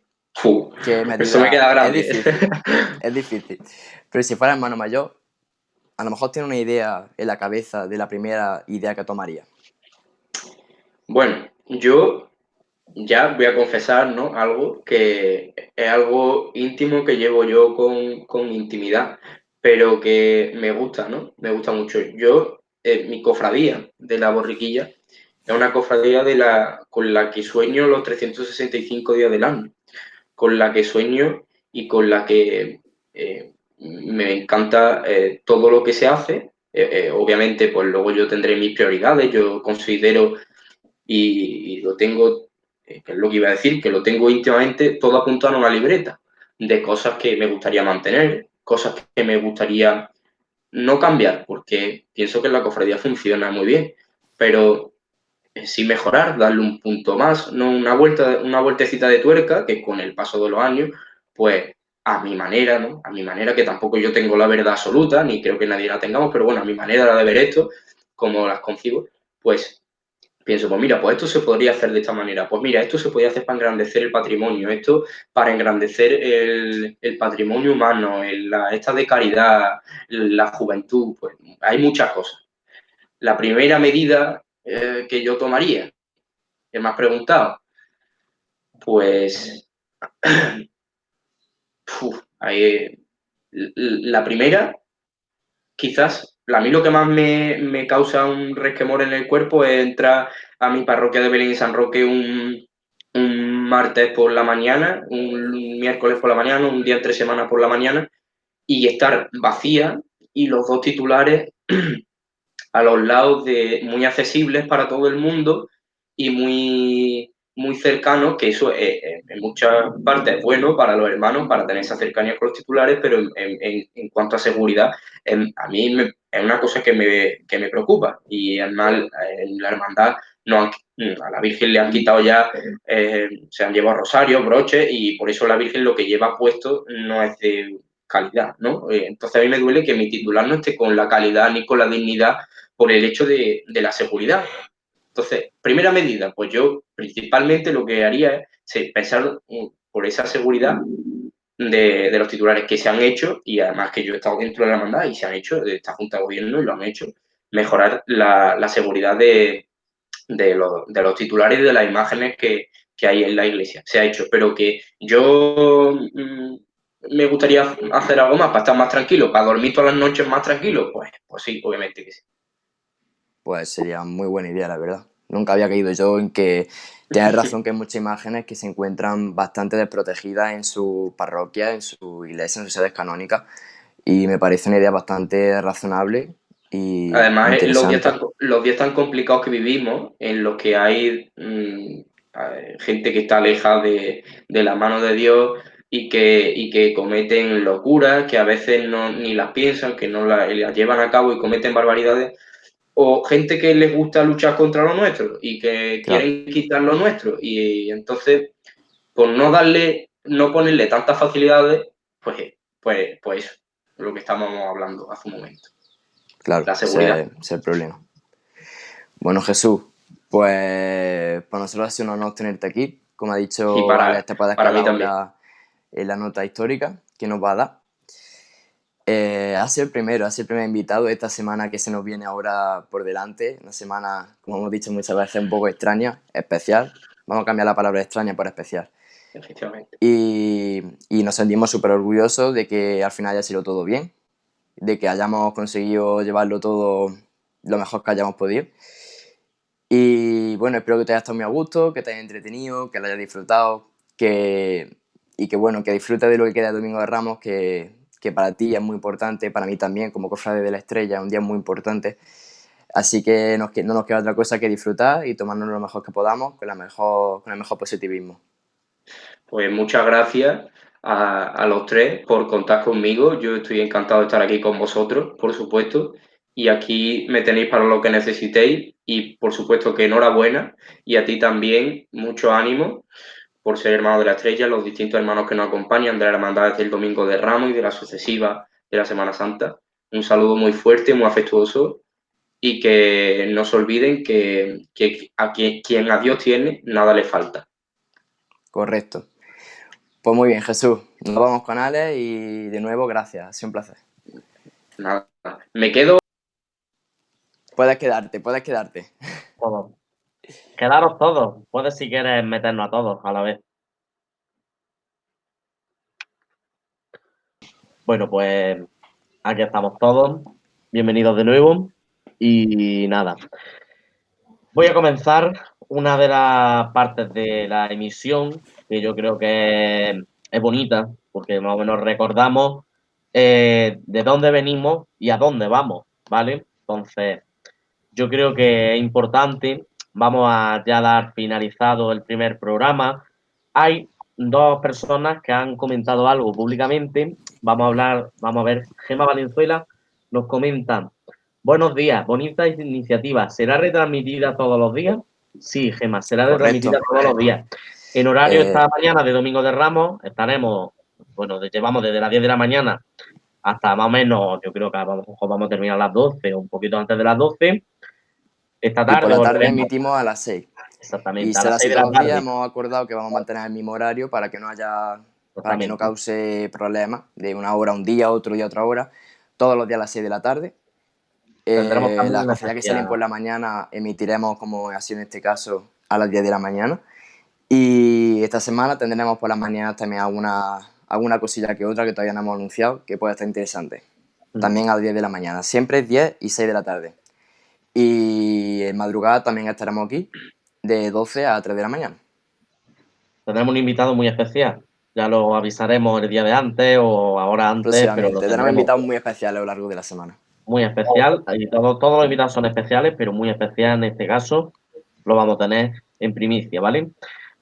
Speaker 4: que me eso me queda grande.
Speaker 1: Es difícil, es difícil. Pero si fuera hermano mayor, a lo mejor tiene una idea en la cabeza de la primera idea que tomaría.
Speaker 4: Bueno, yo ya voy a confesar, ¿no? Algo que es algo íntimo que llevo yo con, intimidad, pero que me gusta, ¿no? Me gusta mucho. Yo, eh, mi cofradía de la borriquilla es una cofradía de la, con la que sueño los 365 días del año, con la que sueño y con la que eh, me encanta eh, todo lo que se hace. obviamente, pues luego yo tendré mis prioridades, yo considero y, lo tengo, eh, que es lo que iba a decir, que lo tengo íntimamente todo apuntado en una libreta de cosas que me gustaría mantener, cosas que me gustaría no cambiar, porque pienso que la cofradía funciona muy bien, pero eh, sí mejorar, darle un punto más, no una vuelta, una vueltecita de tuerca que con el paso de los años, pues a mi manera, ¿no? A mi manera, que tampoco yo tengo la verdad absoluta, ni creo que nadie la tengamos, pero bueno, a mi manera de ver esto, como las concibo, pues pienso, pues mira, pues esto se podría hacer de esta manera, pues mira, esto se podría hacer para engrandecer el patrimonio, esto para engrandecer el, patrimonio humano, esta de caridad, la juventud, pues hay muchas cosas. La primera medida eh, que yo tomaría, que me has preguntado, pues la primera, quizás a mí lo que más me, causa un resquemor en el cuerpo es entrar a mi parroquia de Belén y San Roque un, martes por la mañana, un miércoles por la mañana, un día entre semanas por la mañana y estar vacía y los dos titulares a los lados de muy accesibles para todo el mundo y muy, muy cercanos, que eso en muchas partes es bueno para los hermanos, para tener esa cercanía con los titulares, pero en, cuanto a seguridad, a mí es una cosa que me, que me preocupa. Y además en la hermandad no a la Virgen le han quitado ya, eh, se han llevado rosarios, broches, y por eso la Virgen lo que lleva puesto no es de calidad, ¿no? Eh, entonces a mí me duele que mi titular no esté con la calidad ni con la dignidad por el hecho de, la seguridad. Entonces, primera medida, pues yo principalmente lo que haría es pensar mm, por esa seguridad de, los titulares que se han hecho y además que yo he estado dentro de la hermandad y se han hecho de esta Junta de Gobierno y lo han hecho, mejorar la, seguridad de, de, los titulares y de las imágenes que, que, hay en la iglesia. Se ha hecho, pero que yo mm, me gustaría hacer algo más para estar más tranquilo, para dormir todas las noches más tranquilo, pues, pues sí, obviamente que sí.
Speaker 1: Pues sería muy buena idea, la verdad. Nunca había caído yo en que tienes razón que hay muchas imágenes que se encuentran bastante desprotegidas en su parroquia, en su iglesia, en sus sedes canónicas. Y me parece una idea bastante razonable y
Speaker 4: Además, los días, tan, los días tan complicados que vivimos, en los que hay mm, gente que está alejada de, de, la mano de Dios, y que, y que cometen locuras, que a veces no, ni las piensan, que no las, llevan a cabo y cometen barbaridades, o gente que les gusta luchar contra lo nuestro y que quieren quitar lo nuestro. Y, entonces, por no darle, no ponerle tantas facilidades, pues, pues, pues eso, lo que estábamos hablando hace un momento.
Speaker 1: Claro, la seguridad. Ese, es el problema. Bueno, Jesús, pues para nosotros ha sido un honor tenerte aquí. Como ha dicho,
Speaker 4: y para, para mí también
Speaker 1: la nota histórica que nos va a dar. Eh, ha sido el primero, ha sido el primer invitado esta semana que se nos viene ahora por delante. Una semana, como hemos dicho muchas veces, un poco extraña, especial. Vamos a cambiar la palabra extraña por especial.
Speaker 4: Efectivamente.
Speaker 1: Y, y nos sentimos súper orgullosos de que al final haya sido todo bien, de que hayamos conseguido llevarlo todo lo mejor que hayamos podido. Y bueno, espero que te haya estado muy a gusto, que te haya entretenido, que lo hayas disfrutado, que y que bueno, que disfrutes de lo que queda de Domingo de Ramos, que, que para ti es muy importante, para mí también, como cofrade de la estrella, es un día muy importante. Así que no nos queda otra cosa que disfrutar y tomarnos lo mejor que podamos con, la mejor, con el mejor positivismo.
Speaker 4: Pues muchas gracias a, a, los tres por contar conmigo. Yo estoy encantado de estar aquí con vosotros, por supuesto. Y aquí me tenéis para lo que necesitéis. Y por supuesto que enhorabuena. Y a ti también, mucho ánimo por ser hermano de la estrella, los distintos hermanos que nos acompañan de la hermandad desde el Domingo de Ramos y de la sucesiva de la Semana Santa. Un saludo muy fuerte, muy afectuoso y que no se olviden que, a quien, a Dios tiene, nada le falta.
Speaker 1: Correcto. Pues muy bien, Jesús. Nos vamos con Ale y de nuevo, gracias. Ha sido un placer.
Speaker 4: Nada. Me quedo.
Speaker 1: Puedes quedarte, puedes quedarte.
Speaker 2: Quedaros todos. Puedes, si quieres, meternos a todos a la vez. Bueno, pues aquí estamos todos. Bienvenidos de nuevo. Y nada. Voy a comenzar una de las partes de la emisión que yo creo que es, bonita, porque más o menos recordamos eh, de dónde venimos y a dónde vamos, ¿vale? Entonces, yo creo que es importante Vamos a ya dar finalizado el primer programa. Hay dos personas que han comentado algo públicamente. Vamos a hablar, vamos a ver, Gema Valenzuela nos comenta, buenos días, bonita iniciativa, ¿será retransmitida todos los días? Sí, Gema, será retransmitida todos los días. En horario eh, esta mañana de Domingo de Ramos estaremos, bueno, llevamos desde las 10 de la mañana hasta más o menos, yo creo que vamos, vamos a terminar a las 12 o un poquito antes de las 12 esta tarde.
Speaker 1: por la tarde emitimos a las 6.
Speaker 2: Exactamente.
Speaker 1: Y a las 6 de la tarde hemos acordado que vamos a mantener el mismo horario para que no haya. para que no cause problemas de una hora un día, otro día, otra hora. Todos los días a las 6 de la tarde. Eh, la cafetería que salen por la mañana emitiremos, como ha sido en este caso, a las 10 de la mañana. Y esta semana tendremos por las mañanas también alguna, alguna cosilla que otra que todavía no hemos anunciado que puede estar interesante. Mm. También a las 10 de la mañana. Siempre 10 y 6 de la tarde. Y en madrugada también estaremos aquí de 12 a 3 de la mañana.
Speaker 2: Tendremos un invitado muy especial. Ya lo avisaremos el día de antes o ahora antes.
Speaker 1: Pero tendremos invitados muy especiales a lo largo de la semana.
Speaker 2: muy especial. Y todos los invitados son especiales, pero muy especial en este caso. Lo vamos a tener en primicia, ¿vale?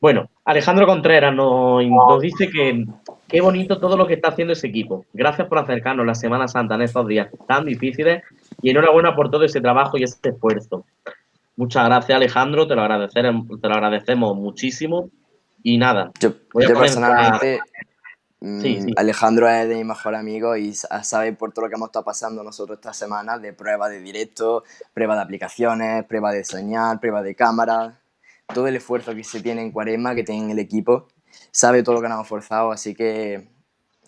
Speaker 2: Bueno, Alejandro Contreras nos, nos dice que qué bonito todo lo que está haciendo ese equipo. Gracias por acercarnos la Semana Santa en estos días tan difíciles y enhorabuena por todo ese trabajo y ese esfuerzo. Muchas gracias, Alejandro, te lo, te lo agradecemos muchísimo. Y nada,
Speaker 1: yo, personalmente, mm, Alejandro es de mi mejor amigo y sabe por todo lo que hemos estado pasando nosotros esta semana, de prueba de directo, prueba de aplicaciones, prueba de señal, prueba de cámara, todo el esfuerzo que se tiene en Cuaresma, que tiene el equipo, sabe todo lo que nos hemos forzado, así que,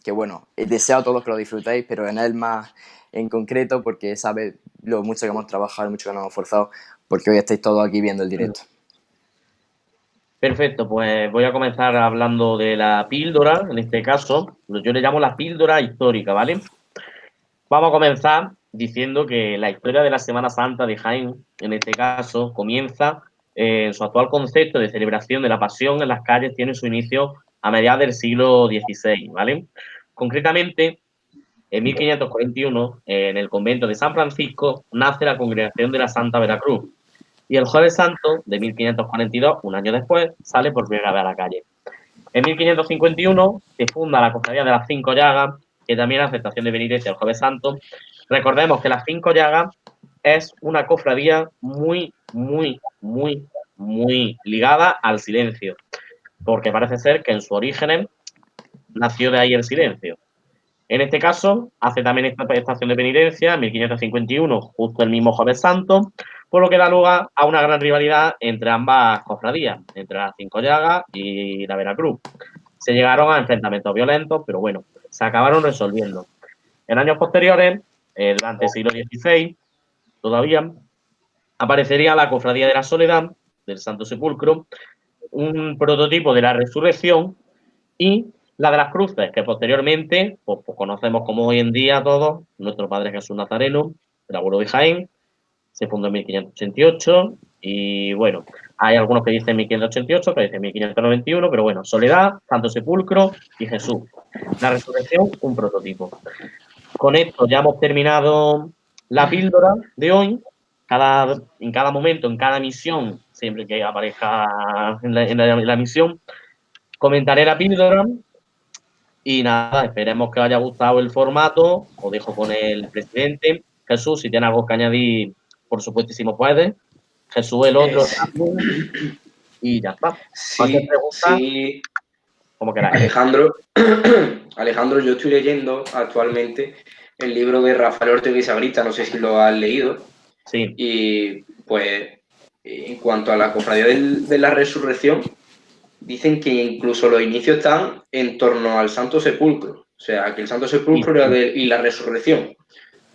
Speaker 1: que bueno, deseo a todos que lo disfrutéis, pero en él más en concreto porque sabe lo mucho que hemos trabajado, mucho que nos hemos forzado, porque hoy estáis todos aquí viendo el directo.
Speaker 2: Perfecto, pues voy a comenzar hablando de la píldora, en este caso, yo le llamo la píldora histórica, ¿vale? Vamos a comenzar diciendo que la historia de la Semana Santa de Jaén, en este caso, comienza en su actual concepto de celebración de la pasión en las calles, tiene su inicio a mediados del siglo XVI, ¿vale? Concretamente, en 1541, en el convento de San Francisco, nace la Congregación de la Santa Veracruz. Y el Jueves Santo de 1542, un año después, sale por primera vez a la calle. En 1551 se funda la Cofradía de las Cinco Llagas, que también es aceptación de penitencia el Jueves Santo. Recordemos que las Cinco Llagas es una cofradía muy, muy, muy, muy ligada al silencio, porque parece ser que en su origen nació de ahí el silencio. En este caso, hace también esta estación de penitencia en 1551, justo el mismo Jueves Santo, por lo que da lugar a una gran rivalidad entre ambas cofradías, entre las Cinco Llagas y la Veracruz. Se llegaron a enfrentamientos violentos, pero bueno, se acabaron resolviendo. En años posteriores, eh, durante el siglo XVI, todavía, aparecería la Cofradía de la Soledad, del Santo Sepulcro, un prototipo de la resurrección y la de las cruces, que posteriormente pues, pues, conocemos como hoy en día todos, nuestro Padre Jesús Nazareno, el abuelo de Jaén, se fundó en 1588 y bueno, hay algunos que dicen 1588, que dicen 1591, pero bueno, Soledad, Santo Sepulcro y Jesús. La resurrección, un prototipo. Con esto ya hemos terminado la píldora de hoy. Cada, en cada momento, en cada misión, siempre que aparezca en la, en la misión, comentaré la píldora y nada, esperemos que os haya gustado el formato. Os dejo con el presidente. Jesús, si tiene algo que añadir, por supuestísimo puede. Jesús, el otro. Y ya está.
Speaker 4: Sí, sí. Como queráis. Alejandro, Alejandro, yo estoy leyendo actualmente el libro de Rafael Ortega y Sagrita, no sé si lo has leído.
Speaker 2: Sí.
Speaker 4: Y pues, en cuanto a la cofradía de la resurrección, dicen que incluso los inicios están en torno al Santo Sepulcro, o sea, que el Santo Sepulcro y la resurrección.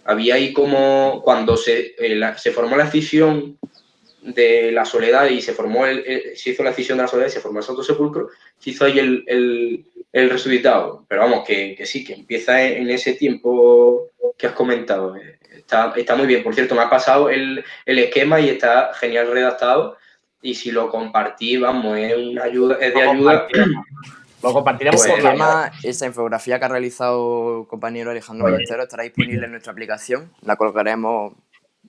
Speaker 4: Había ahí como cuando se, eh, se formó la escisión de la soledad y se formó el, se hizo la escisión de la soledad y se formó el Santo Sepulcro, se hizo ahí el, el, resucitado. Pero vamos, que, que, sí, que empieza en ese tiempo que has comentado. Está, está muy bien. Por cierto, me ha pasado el, el esquema y está genial redactado y si lo compartí, vamos, es una ayuda, es de ayuda.
Speaker 2: Lo compartiremos.
Speaker 1: Ese esquema, esa infografía que ha realizado el compañero Alejandro Ballesteros estará disponible en nuestra aplicación. La colocaremos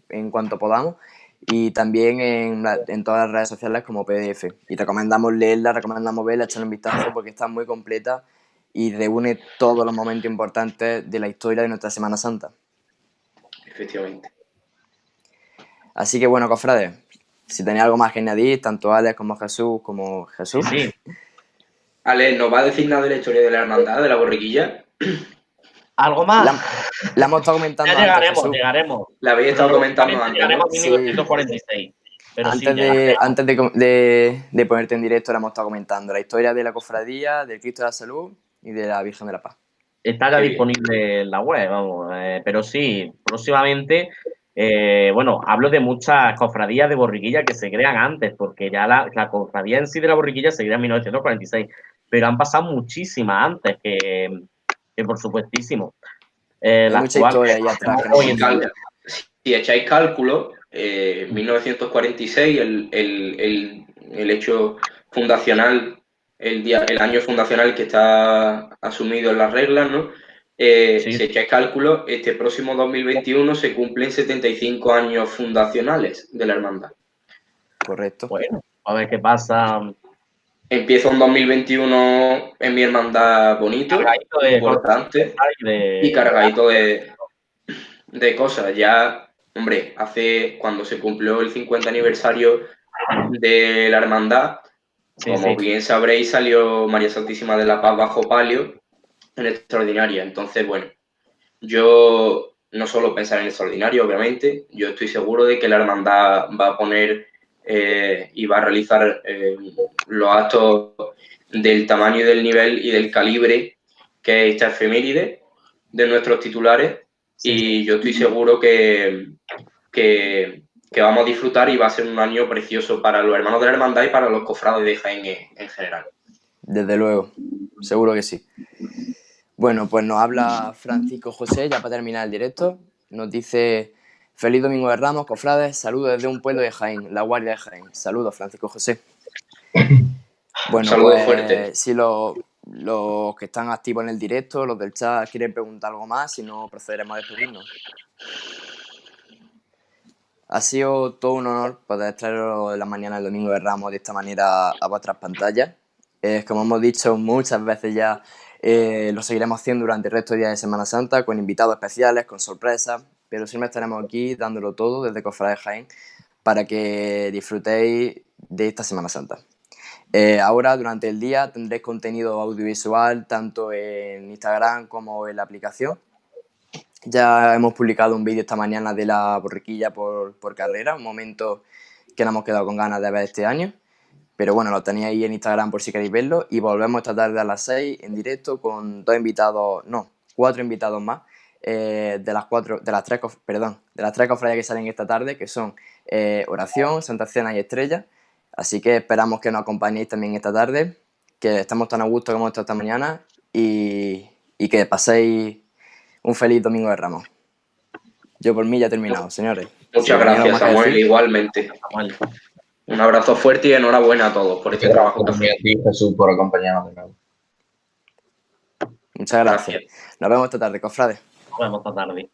Speaker 1: en cuanto podamos y también en, en, todas las redes sociales como PDF. Y recomendamos leerla, recomendamos verla, echarle un vistazo porque está muy completa y reúne todos los momentos importantes de la historia de nuestra Semana Santa.
Speaker 4: Efectivamente.
Speaker 1: Así que bueno, cofrades, si tenía algo más que añadir, tanto Alex como Jesús, como Jesús.
Speaker 2: Sí.
Speaker 4: Alex, ¿nos va a decir nada de la historia de la hermandad, de la borriquilla?
Speaker 2: ¿Algo más?
Speaker 1: La, hemos estado comentando
Speaker 2: ya llegaremos, antes, llegaremos.
Speaker 4: La habéis estado comentando
Speaker 2: antes. Llegaremos a 1946.
Speaker 1: antes, de, antes de, de, ponerte en directo, la hemos estado comentando la historia de la cofradía, del Cristo de la Salud y de la Virgen de la Paz.
Speaker 2: Está ya disponible en la web, vamos. Eh, pero sí, próximamente eh, bueno, hablo de muchas cofradías de borriquilla que se crean antes, porque ya la, cofradía en sí de la borriquilla se crea en 1946, pero han pasado muchísimas antes que, por supuestísimo.
Speaker 1: Eh, la mucha historia atrás.
Speaker 4: si echáis cálculo, eh, 1946, el, el, el, hecho fundacional, el, día, el año fundacional que está asumido en las reglas, ¿no? eh,
Speaker 2: Sí.
Speaker 4: si echáis cálculo, este próximo 2021 se cumplen 75 años fundacionales de la hermandad.
Speaker 1: Correcto.
Speaker 2: Bueno, a ver qué pasa.
Speaker 4: Empieza un 2021 en mi hermandad bonito,
Speaker 2: Cargadito de
Speaker 4: importante
Speaker 2: y de-
Speaker 4: y cargadito de, de cosas. Ya, hombre, hace cuando se cumplió el 50 aniversario de la hermandad,
Speaker 2: Sí,
Speaker 4: como
Speaker 2: sí.
Speaker 4: bien sabréis, salió María Santísima de la Paz bajo palio en extraordinaria. Entonces, bueno, yo no solo pensar en extraordinario, obviamente, yo estoy seguro de que la hermandad va a poner eh, y va a realizar eh, los actos del tamaño y del nivel y del calibre que es esta efeméride de nuestros titulares y yo estoy seguro que, que, que vamos a disfrutar y va a ser un año precioso para los hermanos de la hermandad y para los cofrades de Jaén en, en general.
Speaker 1: Desde luego, seguro que sí. Bueno, pues nos habla Francisco José, ya para terminar el directo. Nos dice, feliz domingo de Ramos, cofrades, saludos desde un pueblo de Jaén, la Guardia de Jaén. Saludos, Francisco José. Bueno,
Speaker 4: Saludos
Speaker 1: pues
Speaker 4: fuertes.
Speaker 1: si los, los que están activos en el directo, los del chat, quieren preguntar algo más, si no, procederemos a despedirnos. Ha sido todo un honor poder traeros la mañana del domingo de Ramos de esta manera a vuestras pantallas. Eh, como hemos dicho muchas veces ya, eh, lo seguiremos haciendo durante el resto del día de Semana Santa con invitados especiales, con sorpresas, pero siempre estaremos aquí dándolo todo desde Cofrade Jaén para que disfrutéis de esta Semana Santa. Eh, ahora, durante el día, tendréis contenido audiovisual tanto en Instagram como en la aplicación. Ya hemos publicado un vídeo esta mañana de la borriquilla por, por carrera, un momento que nos hemos quedado con ganas de ver este año. Pero bueno, lo tenéis ahí en Instagram por si queréis verlo. Y volvemos esta tarde a las 6 en directo con dos invitados, no, cuatro invitados más. eh, de las cuatro, de las tres, perdón, de las tres cofradías que salen esta tarde, que son eh, Oración, Santa Cena y Estrella. Así que esperamos que nos acompañéis también esta tarde, que estamos tan a gusto como hemos estado esta mañana y, y que paséis un feliz domingo de Ramos. Yo por mí ya he terminado, señores.
Speaker 4: Muchas
Speaker 1: Si
Speaker 4: gracias, Samuel,
Speaker 1: decir.
Speaker 4: igualmente.
Speaker 2: Samuel.
Speaker 4: Un abrazo fuerte y enhorabuena a todos por este trabajo que
Speaker 3: también
Speaker 4: hacéis.
Speaker 3: a ti, Jesús, por acompañarnos de nuevo.
Speaker 1: Muchas gracias.
Speaker 4: Gracias.
Speaker 1: Nos vemos esta tarde, cofrades.
Speaker 2: Nos vemos esta tarde.